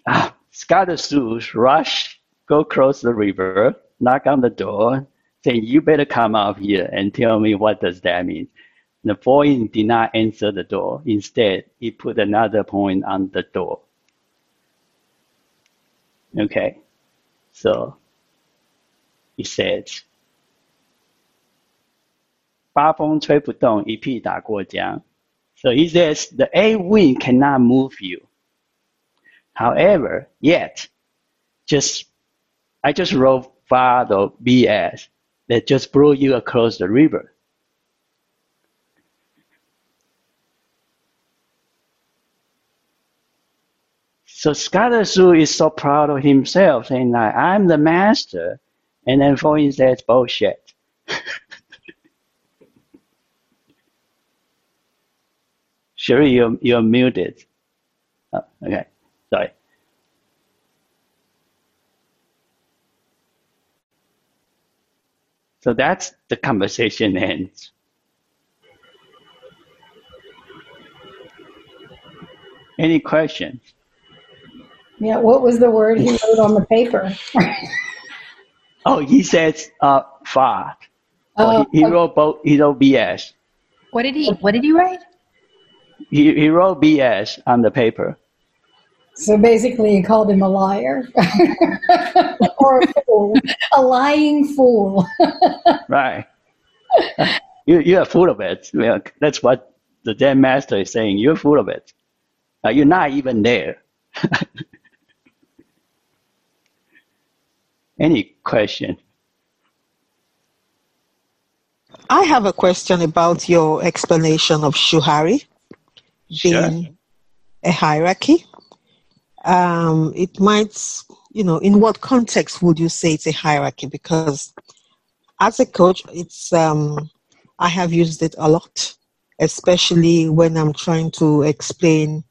uh, Scottish Zeus rush, go across the river, knock on the door, saying, "You better come out here and tell me what does that mean." The boy did not answer the door. Instead, he put another point on the door. Okay, so he said. 八风吹不动，一屁打过江. So he says the A wind cannot move you. However, yet, just I just wrote five of BS that just brought you across the river. So Scottish Su is so proud of himself, saying like, I'm the master, And then Foyin says bullshit. Sherry, you're, you're muted. Oh, okay, sorry. So that's the conversation ends. Any questions? Yeah, what was the word he wrote on the paper? Oh, he says uh, fart. Oh, Oh, he, he wrote both. He wrote BS. What did he What did he write? He, he wrote BS on the paper. So basically, he called him a liar or a fool, a lying fool. Right. you you're full of it. Well, that's what the Zen master is saying. You're full of it. Uh, you're not even there. Any question? I have a question about your explanation of Shuhari being a hierarchy. Um, it might, you know, in what context would you say it's a hierarchy? Because as a coach, it's um, I have used it a lot, especially when I'm trying to explain,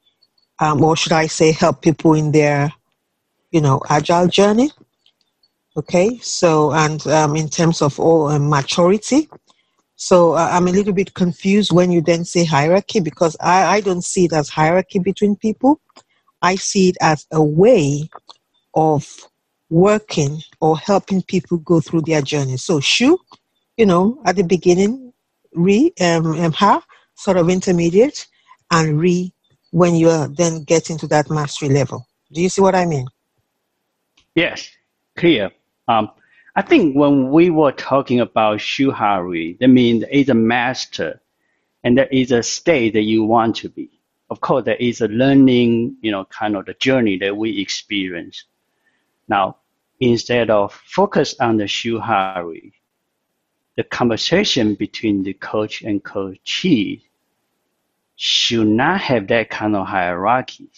um, or should I say, help people in their, you know, agile journey. Okay, so and um, in terms of all uh, maturity, so uh, I'm a little bit confused when you then say hierarchy because I, I don't see it as hierarchy between people. I see it as a way of working or helping people go through their journey. So Shu, you know, at the beginning, Re, um, um, Ha, sort of intermediate, and Re when you are then getting to that mastery level. Do you see what I mean? Yes, clear. Um, I think when we were talking about Shuhari, that means there is a master and there is a state that you want to be. Of course, there is a learning, you know, kind of the journey that we experience. Now, instead of focus on the Shuhari, the conversation between the coach and coachee should not have that kind of hierarchy.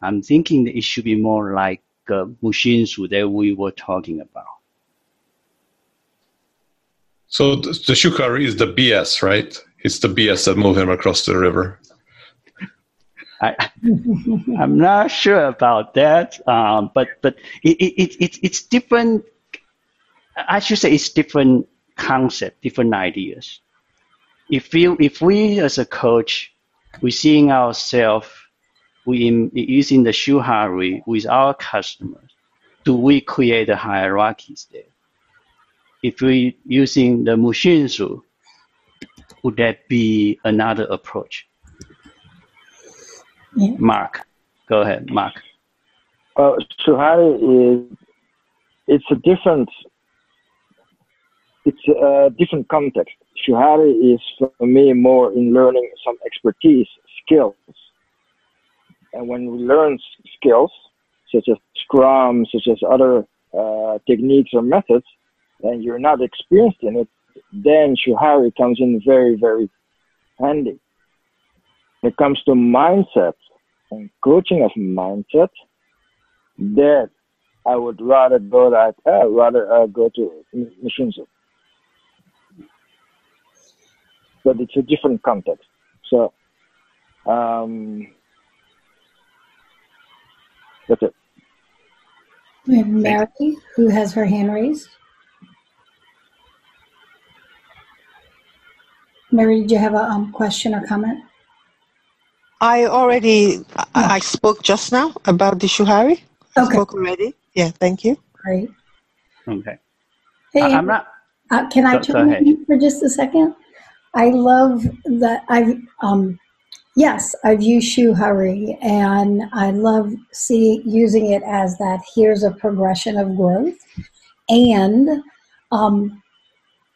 I'm thinking that it should be more like uh, Mushinsu that we were talking about. So the, the Shuhari is the BS, right? It's the BS that moved him across the river. I, I'm not sure about that, um, but but it, it, it, it, it's different. I should say it's different concept, different ideas. If you if we as a coach, we seeing ourselves, we using the shuhari with our customers, do we create the hierarchies there? If we using the mushinsu, would that be another approach? Yeah. Mark, go ahead, Mark. Uh, Shuhari is it's a different it's a different context. Shuhari is for me more in learning some expertise, skills. And when we learn skills, such as Scrum, such as other uh, techniques or methods, and you're not experienced in it, then Shuhari comes in very, very handy. When it comes to mindset and coaching of mindset, that I would rather go that uh, rather uh, go to M- But it's a different context. So um, that's it. We have Mary, who has her hand raised. Mary, did you have a um, question or comment? I already I, I spoke just now about the Shuhari. I spoke already. Yeah, thank you. Great. Okay. Hey, I- I'm not. Uh, can I Go- go chime ahead. in for just a second? I love that I've um, yes, I've used Hurry, and I love see using it as that. Here's a progression of growth, and um,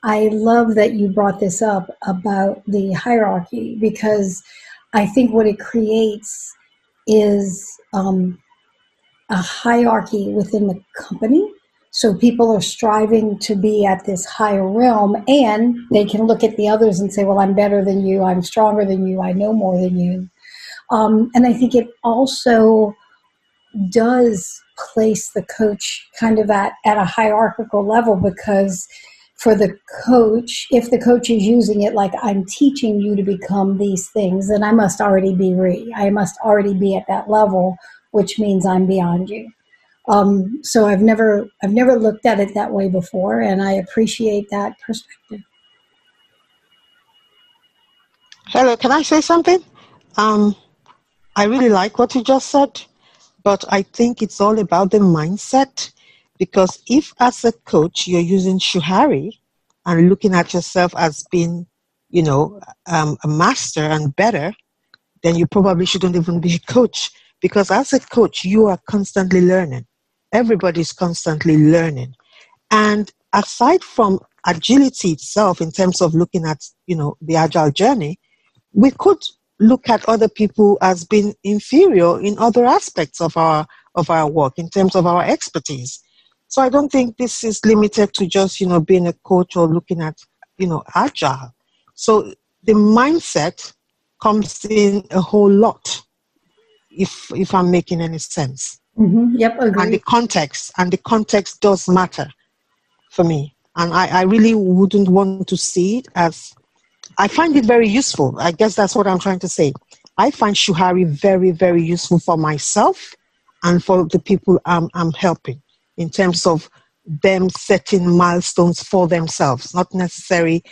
I love that you brought this up about the hierarchy because I think what it creates is um, a hierarchy within the company. So people are striving to be at this higher realm, and they can look at the others and say, Well, I'm better than you, I'm stronger than you, I know more than you. Um, and I think it also does place the coach kind of at, at a hierarchical level because for the coach, if the coach is using it like I'm teaching you to become these things, then I must already be re. I must already be at that level, which means I'm beyond you. Um, so I've never I've never looked at it that way before, and I appreciate that perspective. Hello, can I say something? Um, I really like what you just said, but I think it's all about the mindset. Because if, as a coach, you're using Shuhari and looking at yourself as being, you know, um, a master and better, then you probably shouldn't even be a coach. Because as a coach, you are constantly learning. Everybody's constantly learning. And aside from agility itself, in terms of looking at, you know, the agile journey, we could look at other people as being inferior in other aspects of our of our work in terms of our expertise. So i don't think this is limited to just you know being a coach or looking at you know agile. So the mindset comes in a whole lot if if i'm making any sense mm-hmm. yep agree. and the context and the context does matter for me and I, I really wouldn't want to see it as I find it very useful. I guess that's what I'm trying to say. I find Shuhari very, very useful for myself and for the people I'm, I'm helping in terms of them setting milestones for themselves, not necessarily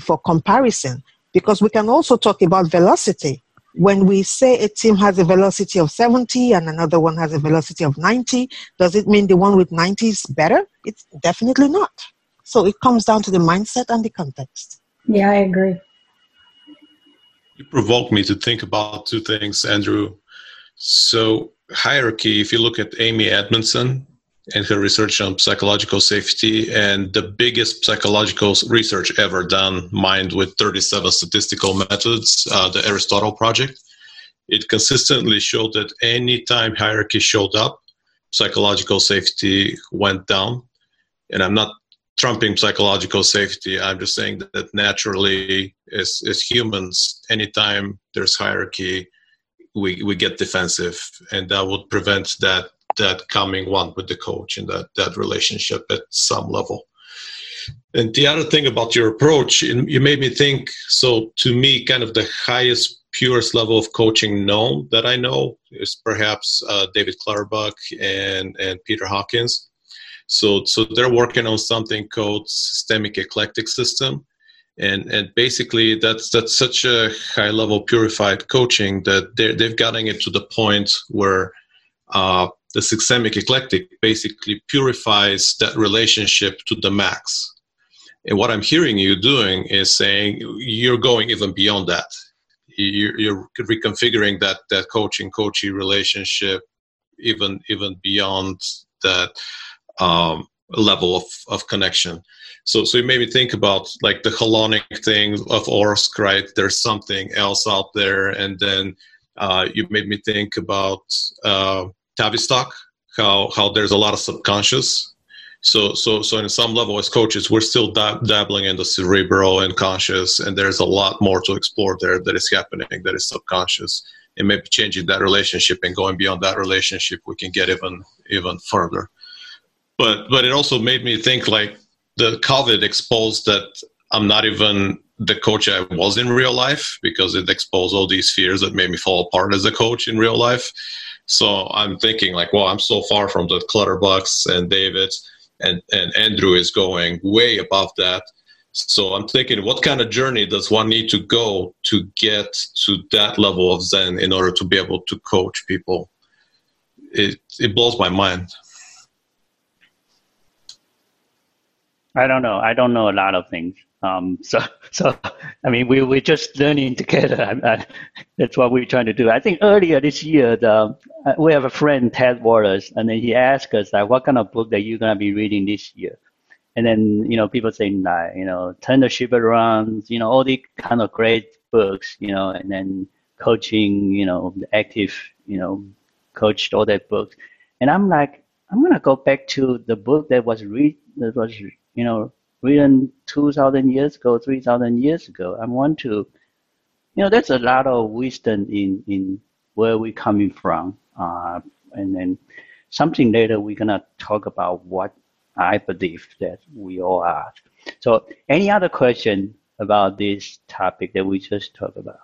for comparison. Because we can also talk about velocity. When we say a team has a velocity of 70 and another one has a velocity of 90, does it mean the one with 90 is better? It's definitely not. So it comes down to the mindset and the context. Yeah, I agree. You provoked me to think about two things, Andrew. So, hierarchy, if you look at Amy Edmondson and her research on psychological safety, and the biggest psychological research ever done, mined with 37 statistical methods, uh, the Aristotle Project, it consistently showed that any time hierarchy showed up, psychological safety went down. And I'm not trumping psychological safety. I'm just saying that naturally, as as humans, anytime there's hierarchy, we we get defensive, and that would prevent that that coming one with the coach and that that relationship at some level. And the other thing about your approach, you made me think. So to me, kind of the highest, purest level of coaching known that I know is perhaps uh, David Clutterbuck and and Peter Hawkins so, so they're working on something called systemic eclectic system, and and basically that's that's such a high level purified coaching that they they've gotten it to the point where uh, the systemic eclectic basically purifies that relationship to the max. And what I'm hearing you doing is saying you're going even beyond that. You're, reconfiguring that that coaching coachee relationship even even beyond that um, level of, of connection. So, so it made me think about like the Hellenic thing of Orsk, right? There's something else out there. And then uh, you made me think about uh, Tavistock, how, how there's a lot of subconscious. So, so, so in some level as coaches, we're still dab- dabbling in the cerebral and conscious, and there's a lot more to explore there that is happening that is subconscious. And maybe changing that relationship and going beyond that relationship, we can get even even further but but it also made me think like the COVID exposed that I'm not even the coach I was in real life because it exposed all these fears that made me fall apart as a coach in real life. So I'm thinking like, well, I'm so far from the Clutterbucks and David, and and Andrew is going way above that. So I'm thinking, what kind of journey does one need to go to get to that level of Zen in order to be able to coach people? It it blows my mind. I don't know. I don't know a lot of things. Um, so, so I mean, we we're just learning together. I, I, that's what we're trying to do. I think earlier this year, the, uh, we have a friend Ted Wallace, and then he asked us like, "What kind of book that you're gonna be reading this year?" And then you know, people say, like, you know, turn the ship around, you know, all the kind of great books, you know, and then coaching, you know, the active, you know, coached all that books. And I'm like, I'm gonna go back to the book that was read that was you know, written 2,000 years ago, 3,000 years ago. I want to, you know, there's a lot of wisdom in, in where we're coming from. Uh, and then something later we're gonna talk about what I believe that we all are. So, any other question about this topic that we just talked about?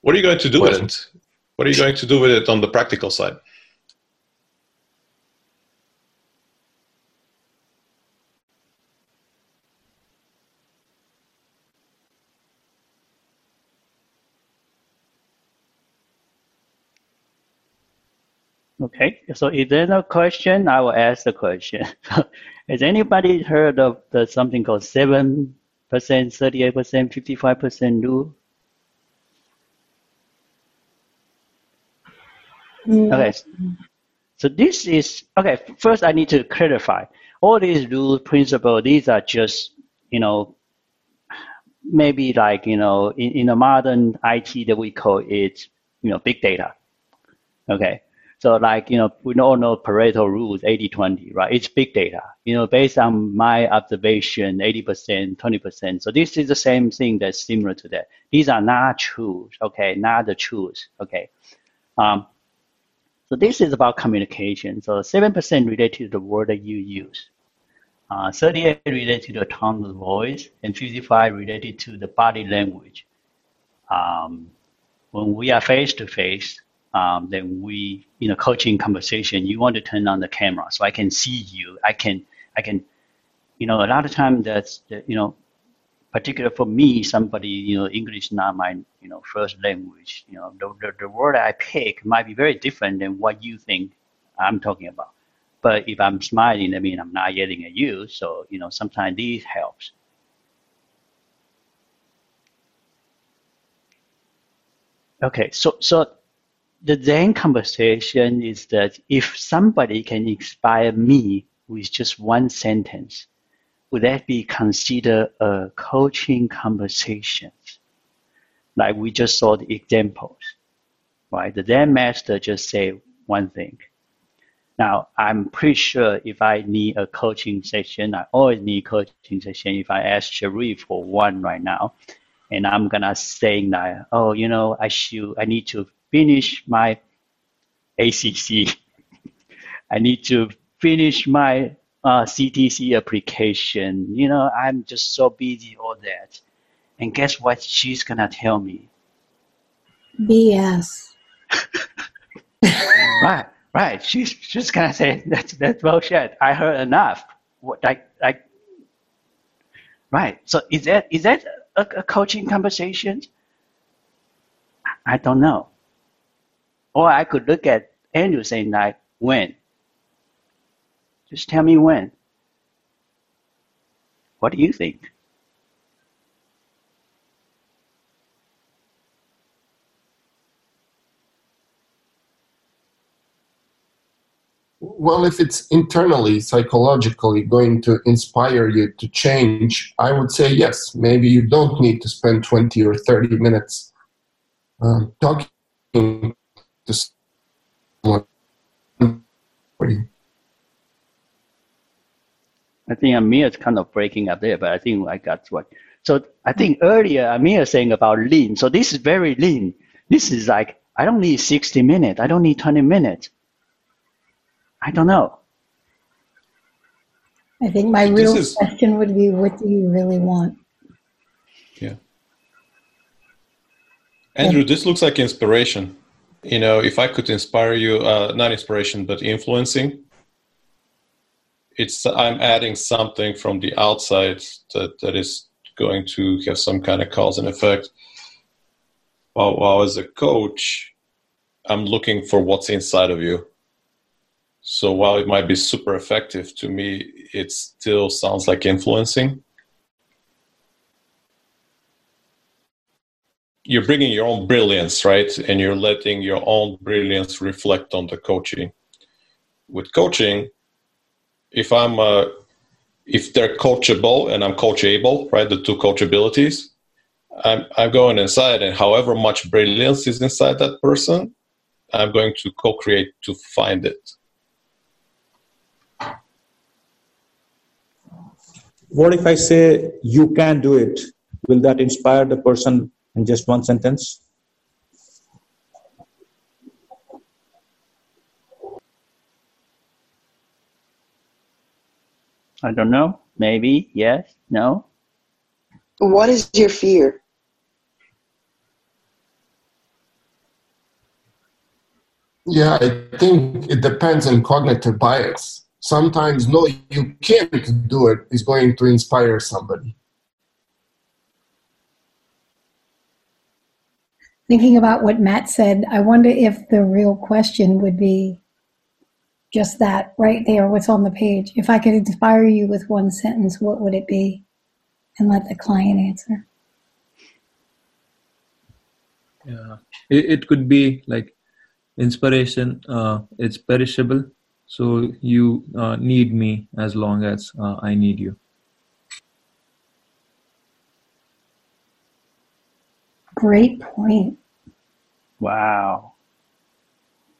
What are you going to do with it? What are you going to do with it on the practical side? Okay, so if there's no question, I will ask the question. Has anybody heard of the something called seven percent, thirty-eight percent, fifty-five percent rule? Okay, so this is okay. First, I need to clarify all these rules, principles. These are just you know maybe like you know in, in the modern IT that we call it you know big data. Okay, so like, you know, we all know Pareto rules, 80-20, right? It's big data, you know, based on my observation, 80%, 20%. So this is the same thing that's similar to that. These are not truths, okay? Not the truths, okay? Um, so this is about communication. So 7% related to the word that you use. Uh, 38 related to the tone of voice, and 55 related to the body language. Um, when we are face to face, um, then we in a coaching conversation you want to turn on the camera so i can see you. I can i can you know a lot of time that's you know particular for me somebody you know english not my you know first language you know the, the, the word i pick might be very different than what you think i'm talking about. But if i'm smiling i mean i'm not yelling at you so you know sometimes this helps. Okay so so the Zen conversation is that if somebody can inspire me with just one sentence, would that be considered a coaching conversation? Like we just saw the examples, right? The Zen master just say one thing. Now, I'm pretty sure if I need a coaching session, I always need coaching session. If I ask Sharif for one right now, and I'm gonna say that, oh, you know, I should, I need to finish my ACC. I need to finish my uh, CTC application. You know, I'm just so busy, all that. And guess what she's gonna tell me? BS. right, right. She's she's gonna say that's that's bullshit. I heard enough. What like like. Right. So is that is that a, a coaching conversation? I don't know. Or I could look at Andrew saying like, when? Just tell me when. What do you think? Well, if it's internally, psychologically going to inspire you to change, I would say yes. Maybe you don't need to spend 20 or 30 minutes um, talking to someone. I think uh, Amir is kind of breaking up there, but I think I got what. So I think earlier uh, Amir saying about lean. So this is very lean. This is like I don't need 60 minutes. I don't need 20 minutes. I don't know. I think my This real is- question would be what do you really want? Yeah. Andrew, this looks like inspiration. You know, if I could inspire you, uh, not inspiration, but influencing, it's I'm adding something from the outside that, that is going to have some kind of cause and effect. While, while as a coach, I'm looking for what's inside of you. So while it might be super effective to me, it still sounds like influencing. You're bringing your own brilliance, right? And you're letting your own brilliance reflect on the coaching. With coaching, if I'm uh, if they're coachable and I'm coachable, right? The two coachabilities, I'm I'm going inside, and however much brilliance is inside that person, I'm going to co-create to find it. What if I say you can do it? Will that inspire the person in just one sentence? I don't know. Maybe, yes, no. What is your fear? Yeah, I think it depends on cognitive bias. Sometimes, no, you can't do it is going to inspire somebody. Thinking about what Matt said, I wonder if the real question would be just that right there, what's on the page. If I could inspire you with one sentence, what would it be? And let the client answer. Yeah, it, it could be like inspiration. Uh, it's perishable, so you uh, need me as long as uh, I need you. Great point. Wow.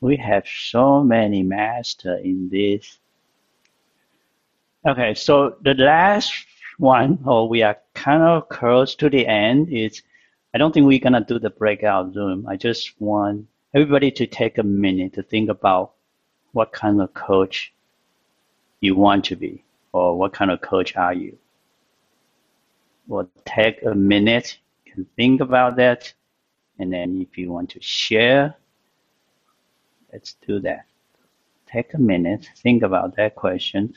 We have so many master in this. Okay, so the last one, or we are kind of close to the end, is I don't think we're gonna do the breakout room. I just want everybody to take a minute to think about what kind of coach you want to be, or what kind of coach are you. Well, take a minute, can think about that, and then if you want to share, let's do that. Take a minute, think about that question.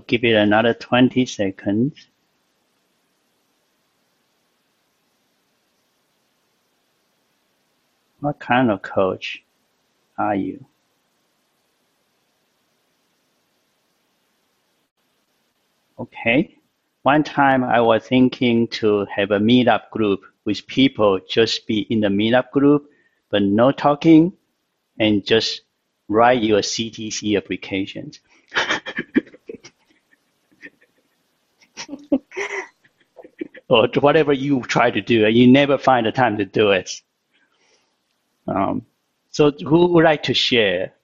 We'll give it another 20 seconds. What kind of coach are you? Okay. One time I was thinking to have a meetup group with people just be in the meetup group, but no talking and just write your CTC applications. or whatever you try to do, and you never find the time to do it. Um, so, who would like to share?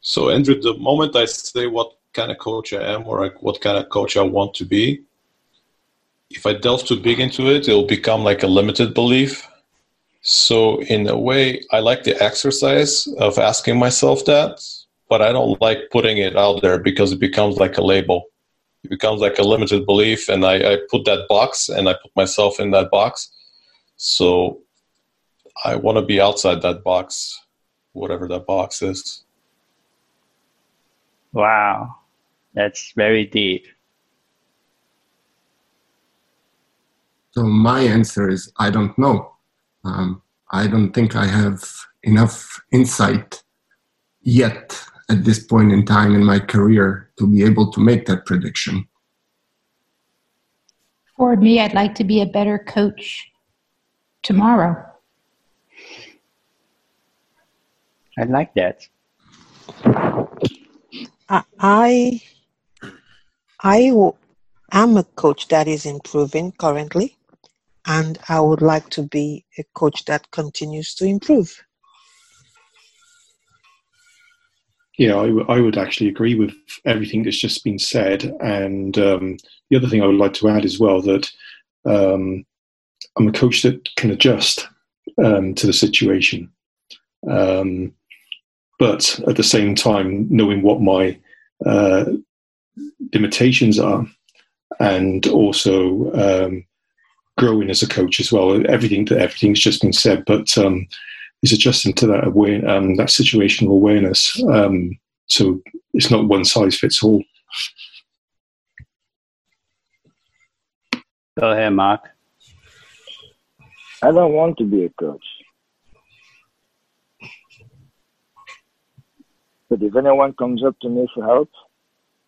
So, Andrew, the moment I say what kind of coach I am or like what kind of coach I want to be, if I delve too big into it, it'll become like a limited belief. So, in a way, I like the exercise of asking myself that, but I don't like putting it out there because it becomes like a label. It becomes like a limited belief, and I, I put that box and I put myself in that box. So, I want to be outside that box, whatever that box is. Wow, that's very deep. So my answer is I don't know. Um, I don't think I have enough insight yet at this point in time in my career to be able to make that prediction. For me, I'd like to be a better coach tomorrow. I like that. I I am a coach that is improving currently, and I would like to be a coach that continues to improve. Yeah, I, w- I would actually agree with everything that's just been said. And um, the other thing I would like to add as well that um, I'm a coach that can adjust um, to the situation. Um, but at the same time, knowing what my uh, limitations are, and also um, growing as a coach as well. Everything that everything's just been said, but um, is adjusting to that aware, um, that situational awareness. Um, so it's not one size fits all. Go ahead, Mark. I don't want to be a coach. But if anyone comes up to me for help,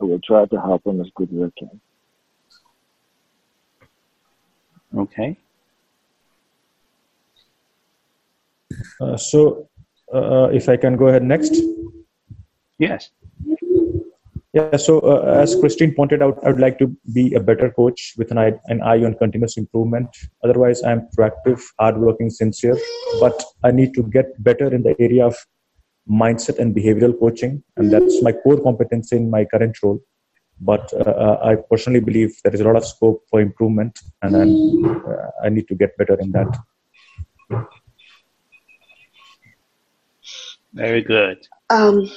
I will try to help them as good as I can. Okay. Uh, so, uh, if I can go ahead next. Yes. Yeah, so uh, as Christine pointed out, I would like to be a better coach with an eye, an eye on continuous improvement. Otherwise, I'm proactive, hardworking, sincere, but I need to get better in the area of mindset and behavioral coaching, and that's my core competence in my current role. But uh, uh I personally believe there is a lot of scope for improvement, and uh, I need to get better in that. Very good. Um,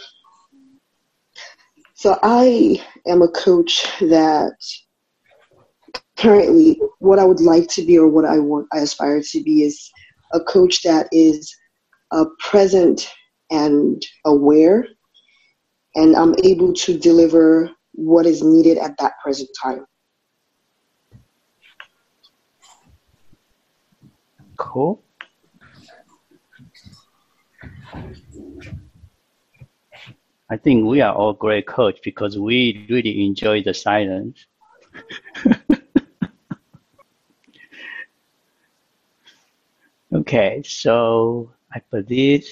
so I am a coach that currently what I would like to be or what I want I aspire to be is a coach that is uh, present and aware and I'm able to deliver what is needed at that present time. Cool. I think we are all great coach because we really enjoy the silence. okay, so I believe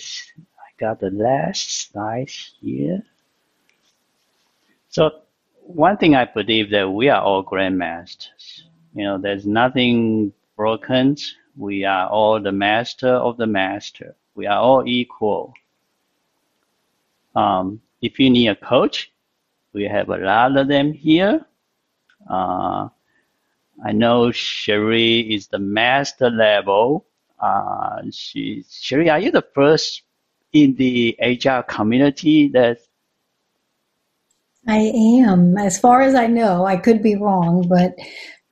got the last slide here. So one thing I believe that we are all grandmasters. You know, there's nothing broken. We are all the master of the master. We are all equal. Um, if you need a coach, we have a lot of them here. Uh, I know Sherry is the master level. Uh, she, Sherry, are you the first in the agile community that? I am. As far as I know, I could be wrong, but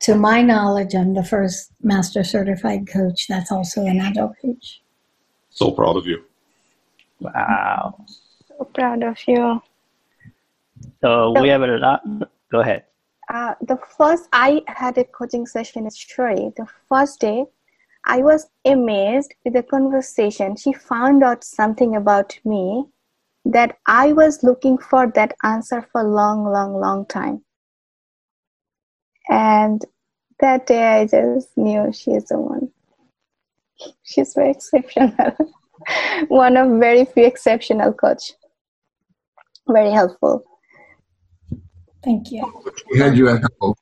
to my knowledge, I'm the first master certified coach that's also an agile coach. So proud of you. Wow. So proud of you. So, so we have a lot. Go ahead. Uh, the first I had a coaching session with Shuri. The first day, I was amazed with the conversation. She found out something about me that I was looking for that answer for a long, long, long time. And that day, I just knew she's the one. She's very exceptional. one of very few exceptional coach very helpful. Thank you. We had you at help.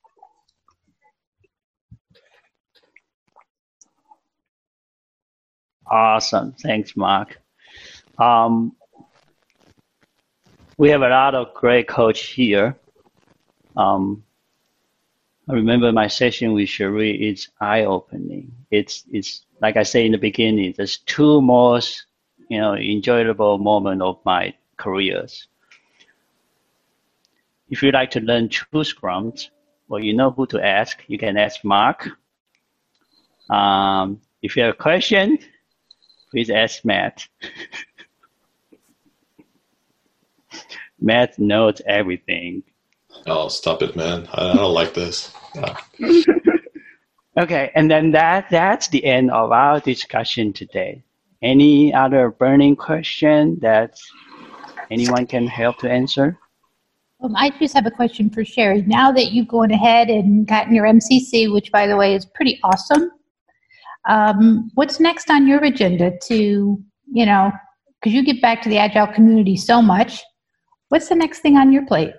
Awesome. Thanks, Mark. Um, we have a lot of great coach here. Um, I remember my session with Cherie, it's eye-opening. It's, it's like I say in the beginning, there's two most, you know, enjoyable moment of my careers. If you'd like to learn true scrums, well, you know who to ask. You can ask Mark. Um, if you have a question, please ask Matt. Matt knows everything. Oh, stop it, man. I don't like this. okay, and then that that's the end of our discussion today. Any other burning question that anyone can help to answer? Um, I just have a question for Sherry. Now that you've gone ahead and gotten your MCC, which by the way is pretty awesome, um, what's next on your agenda to, you know, because you get back to the Agile community so much, what's the next thing on your plate?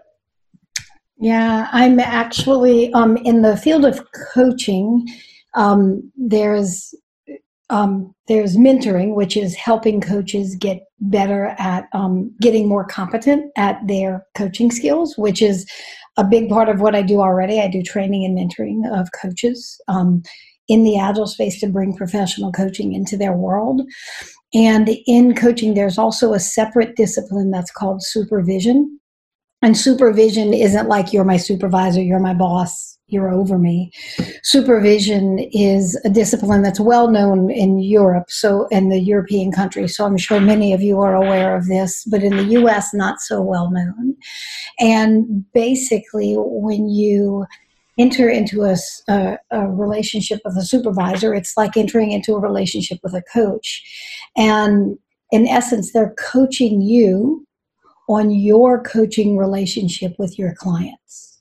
Yeah, I'm actually um, in the field of coaching. Um, there's um, there's mentoring, which is helping coaches get better at um, getting more competent at their coaching skills, which is a big part of what I do already. I do training and mentoring of coaches um, in the agile space to bring professional coaching into their world. And in coaching, there's also a separate discipline that's called supervision. And supervision isn't like you're my supervisor, you're my boss, you're over me. Supervision is a discipline that's well known in Europe, so in the European countries. So I'm sure many of you are aware of this, but in the U.S., not so well known. And basically, when you enter into a, a, a, relationship with a supervisor, it's like entering into a relationship with a coach. And in essence, they're coaching you on your coaching relationship with your clients.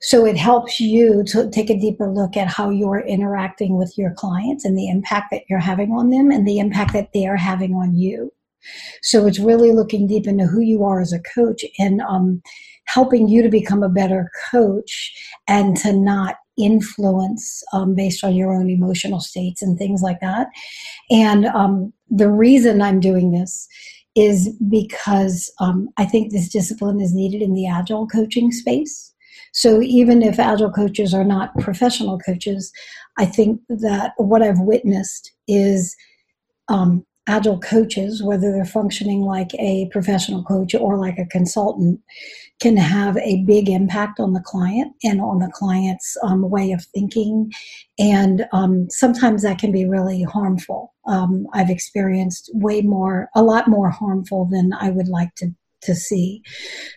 So it helps you to take a deeper look at how you're interacting with your clients and the impact that you're having on them and the impact that they are having on you. So it's really looking deep into who you are as a coach and um, helping you to become a better coach and to not influence um, based on your own emotional states and things like that. And um, the reason I'm doing this is because um, I think this discipline is needed in the agile coaching space. So even if agile coaches are not professional coaches, I think that what I've witnessed is um, agile coaches, whether they're functioning like a professional coach or like a consultant, can have a big impact on the client and on the client's um, way of thinking. And um, sometimes that can be really harmful. Um, I've experienced way more, a lot more harmful than I would like to. To see.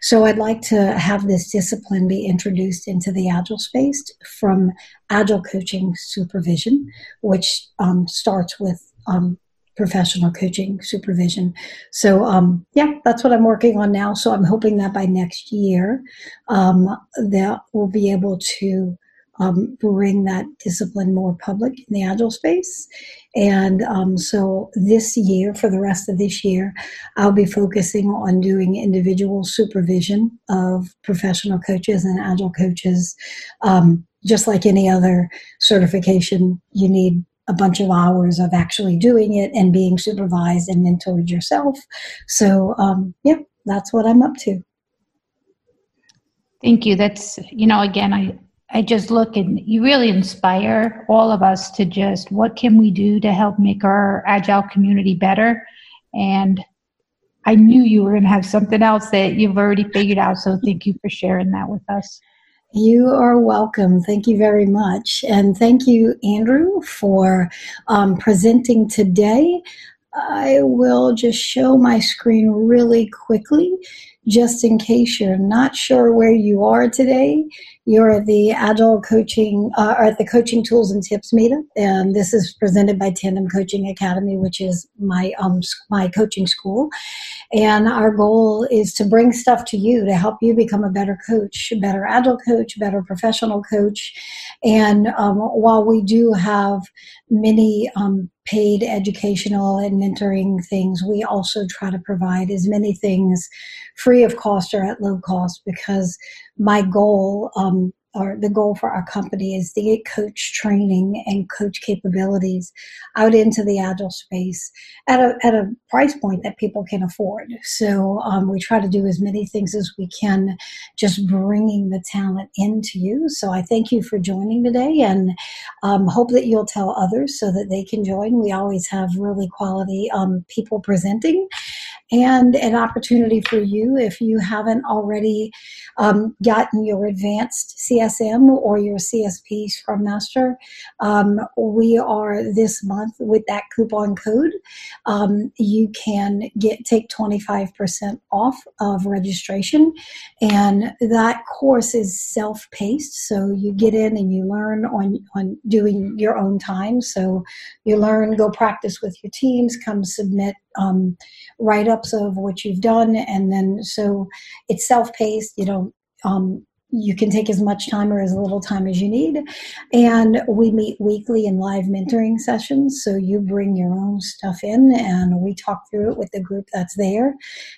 So, I'd like to have this discipline be introduced into the Agile space from Agile coaching supervision, which um, starts with um, professional coaching supervision. So um, yeah, that's what I'm working on now. So I'm hoping that by next year um, that we'll be able to um, bring that discipline more public in the agile space. And um, so this year, for the rest of this year, I'll be focusing on doing individual supervision of professional coaches and agile coaches. Um, just like any other certification, you need a bunch of hours of actually doing it and being supervised and mentored yourself. So, um, yeah, that's what I'm up to. Thank you. That's, you know, again, I, I just look and you really inspire all of us to just what can we do to help make our agile community better. And I knew you were going to have something else that you've already figured out. So thank you for sharing that with us. You are welcome. Thank you very much. And thank you, Andrew, for um, presenting today. I will just show my screen really quickly, just in case you're not sure where you are today. You're at the Agile Coaching, uh, or at the Coaching Tools and Tips meetup, and this is presented by Tandem Coaching Academy, which is my um, my coaching school. And our goal is to bring stuff to you to help you become a better coach, better agile coach, better professional coach. And um, while we do have many um, paid educational and mentoring things, we also try to provide as many things free of cost or at low cost because my goal um, or the goal for our company is to get coach training and coach capabilities out into the agile space at a, at a price point that people can afford. So um, we try to do as many things as we can, just bringing the talent into you. So I thank you for joining today and um, hope that you'll tell others so that they can join. We always have really quality um, people presenting and an opportunity for you if you haven't already um, gotten your advanced CSM or your CSP Scrum Master. Um, we are this month with that coupon code. Um, you can get take 25% off of registration, and that course is self-paced. So you get in and you learn on on doing your own time. So you learn, go practice with your teams, come submit um, write ups of what you've done. And then, so it's self paced, you know, um, you can take as much time or as little time as you need. And we meet weekly in live mentoring sessions. So you bring your own stuff in and we talk through it with the group that's there.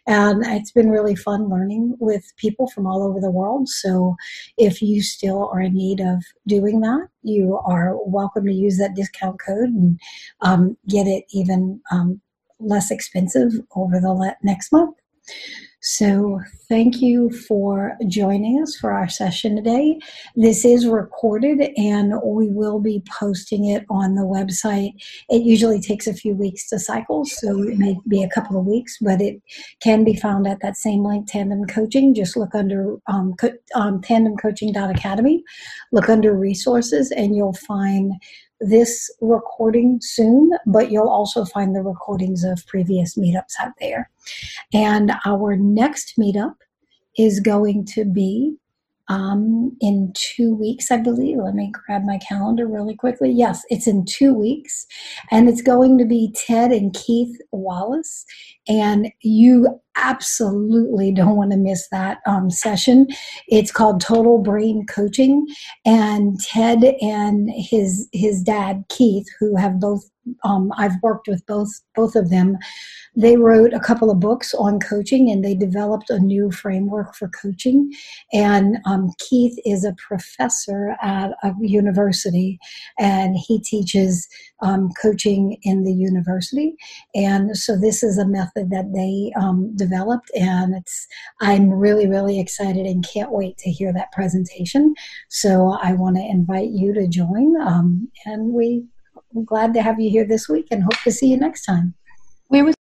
And it's been really fun learning with people from all over the world. So if you still are in need of doing that, you are welcome to use that discount code and um, get it even um, less expensive over the next month. So, thank you for joining us for our session today. This is recorded and we will be posting it on the website. It usually takes a few weeks to cycle, so it may be a couple of weeks, but it can be found at that same link, Tandem Coaching. Just look under um, co- um, tandemcoaching.academy, look under resources, and you'll find this recording soon, but you'll also find the recordings of previous meetups out there. And our next meetup is going to be um, in two weeks, I believe. Let me grab my calendar really quickly. Yes, it's in two weeks, and it's going to be Ted and Keith Wallace. And you absolutely don't want to miss that um, session. It's called Total Brain Coaching, and Ted and his his dad Keith, who have both um, I've worked with both both of them. They wrote a couple of books on coaching, and they developed a new framework for coaching. And um, Keith is a professor at a university, and he teaches um, coaching in the university. And so this is a method that they um, developed, and it's I'm really really excited and can't wait to hear that presentation. So I want to invite you to join, um, and we I'm glad to have you here this week and hope to see you next time. Where was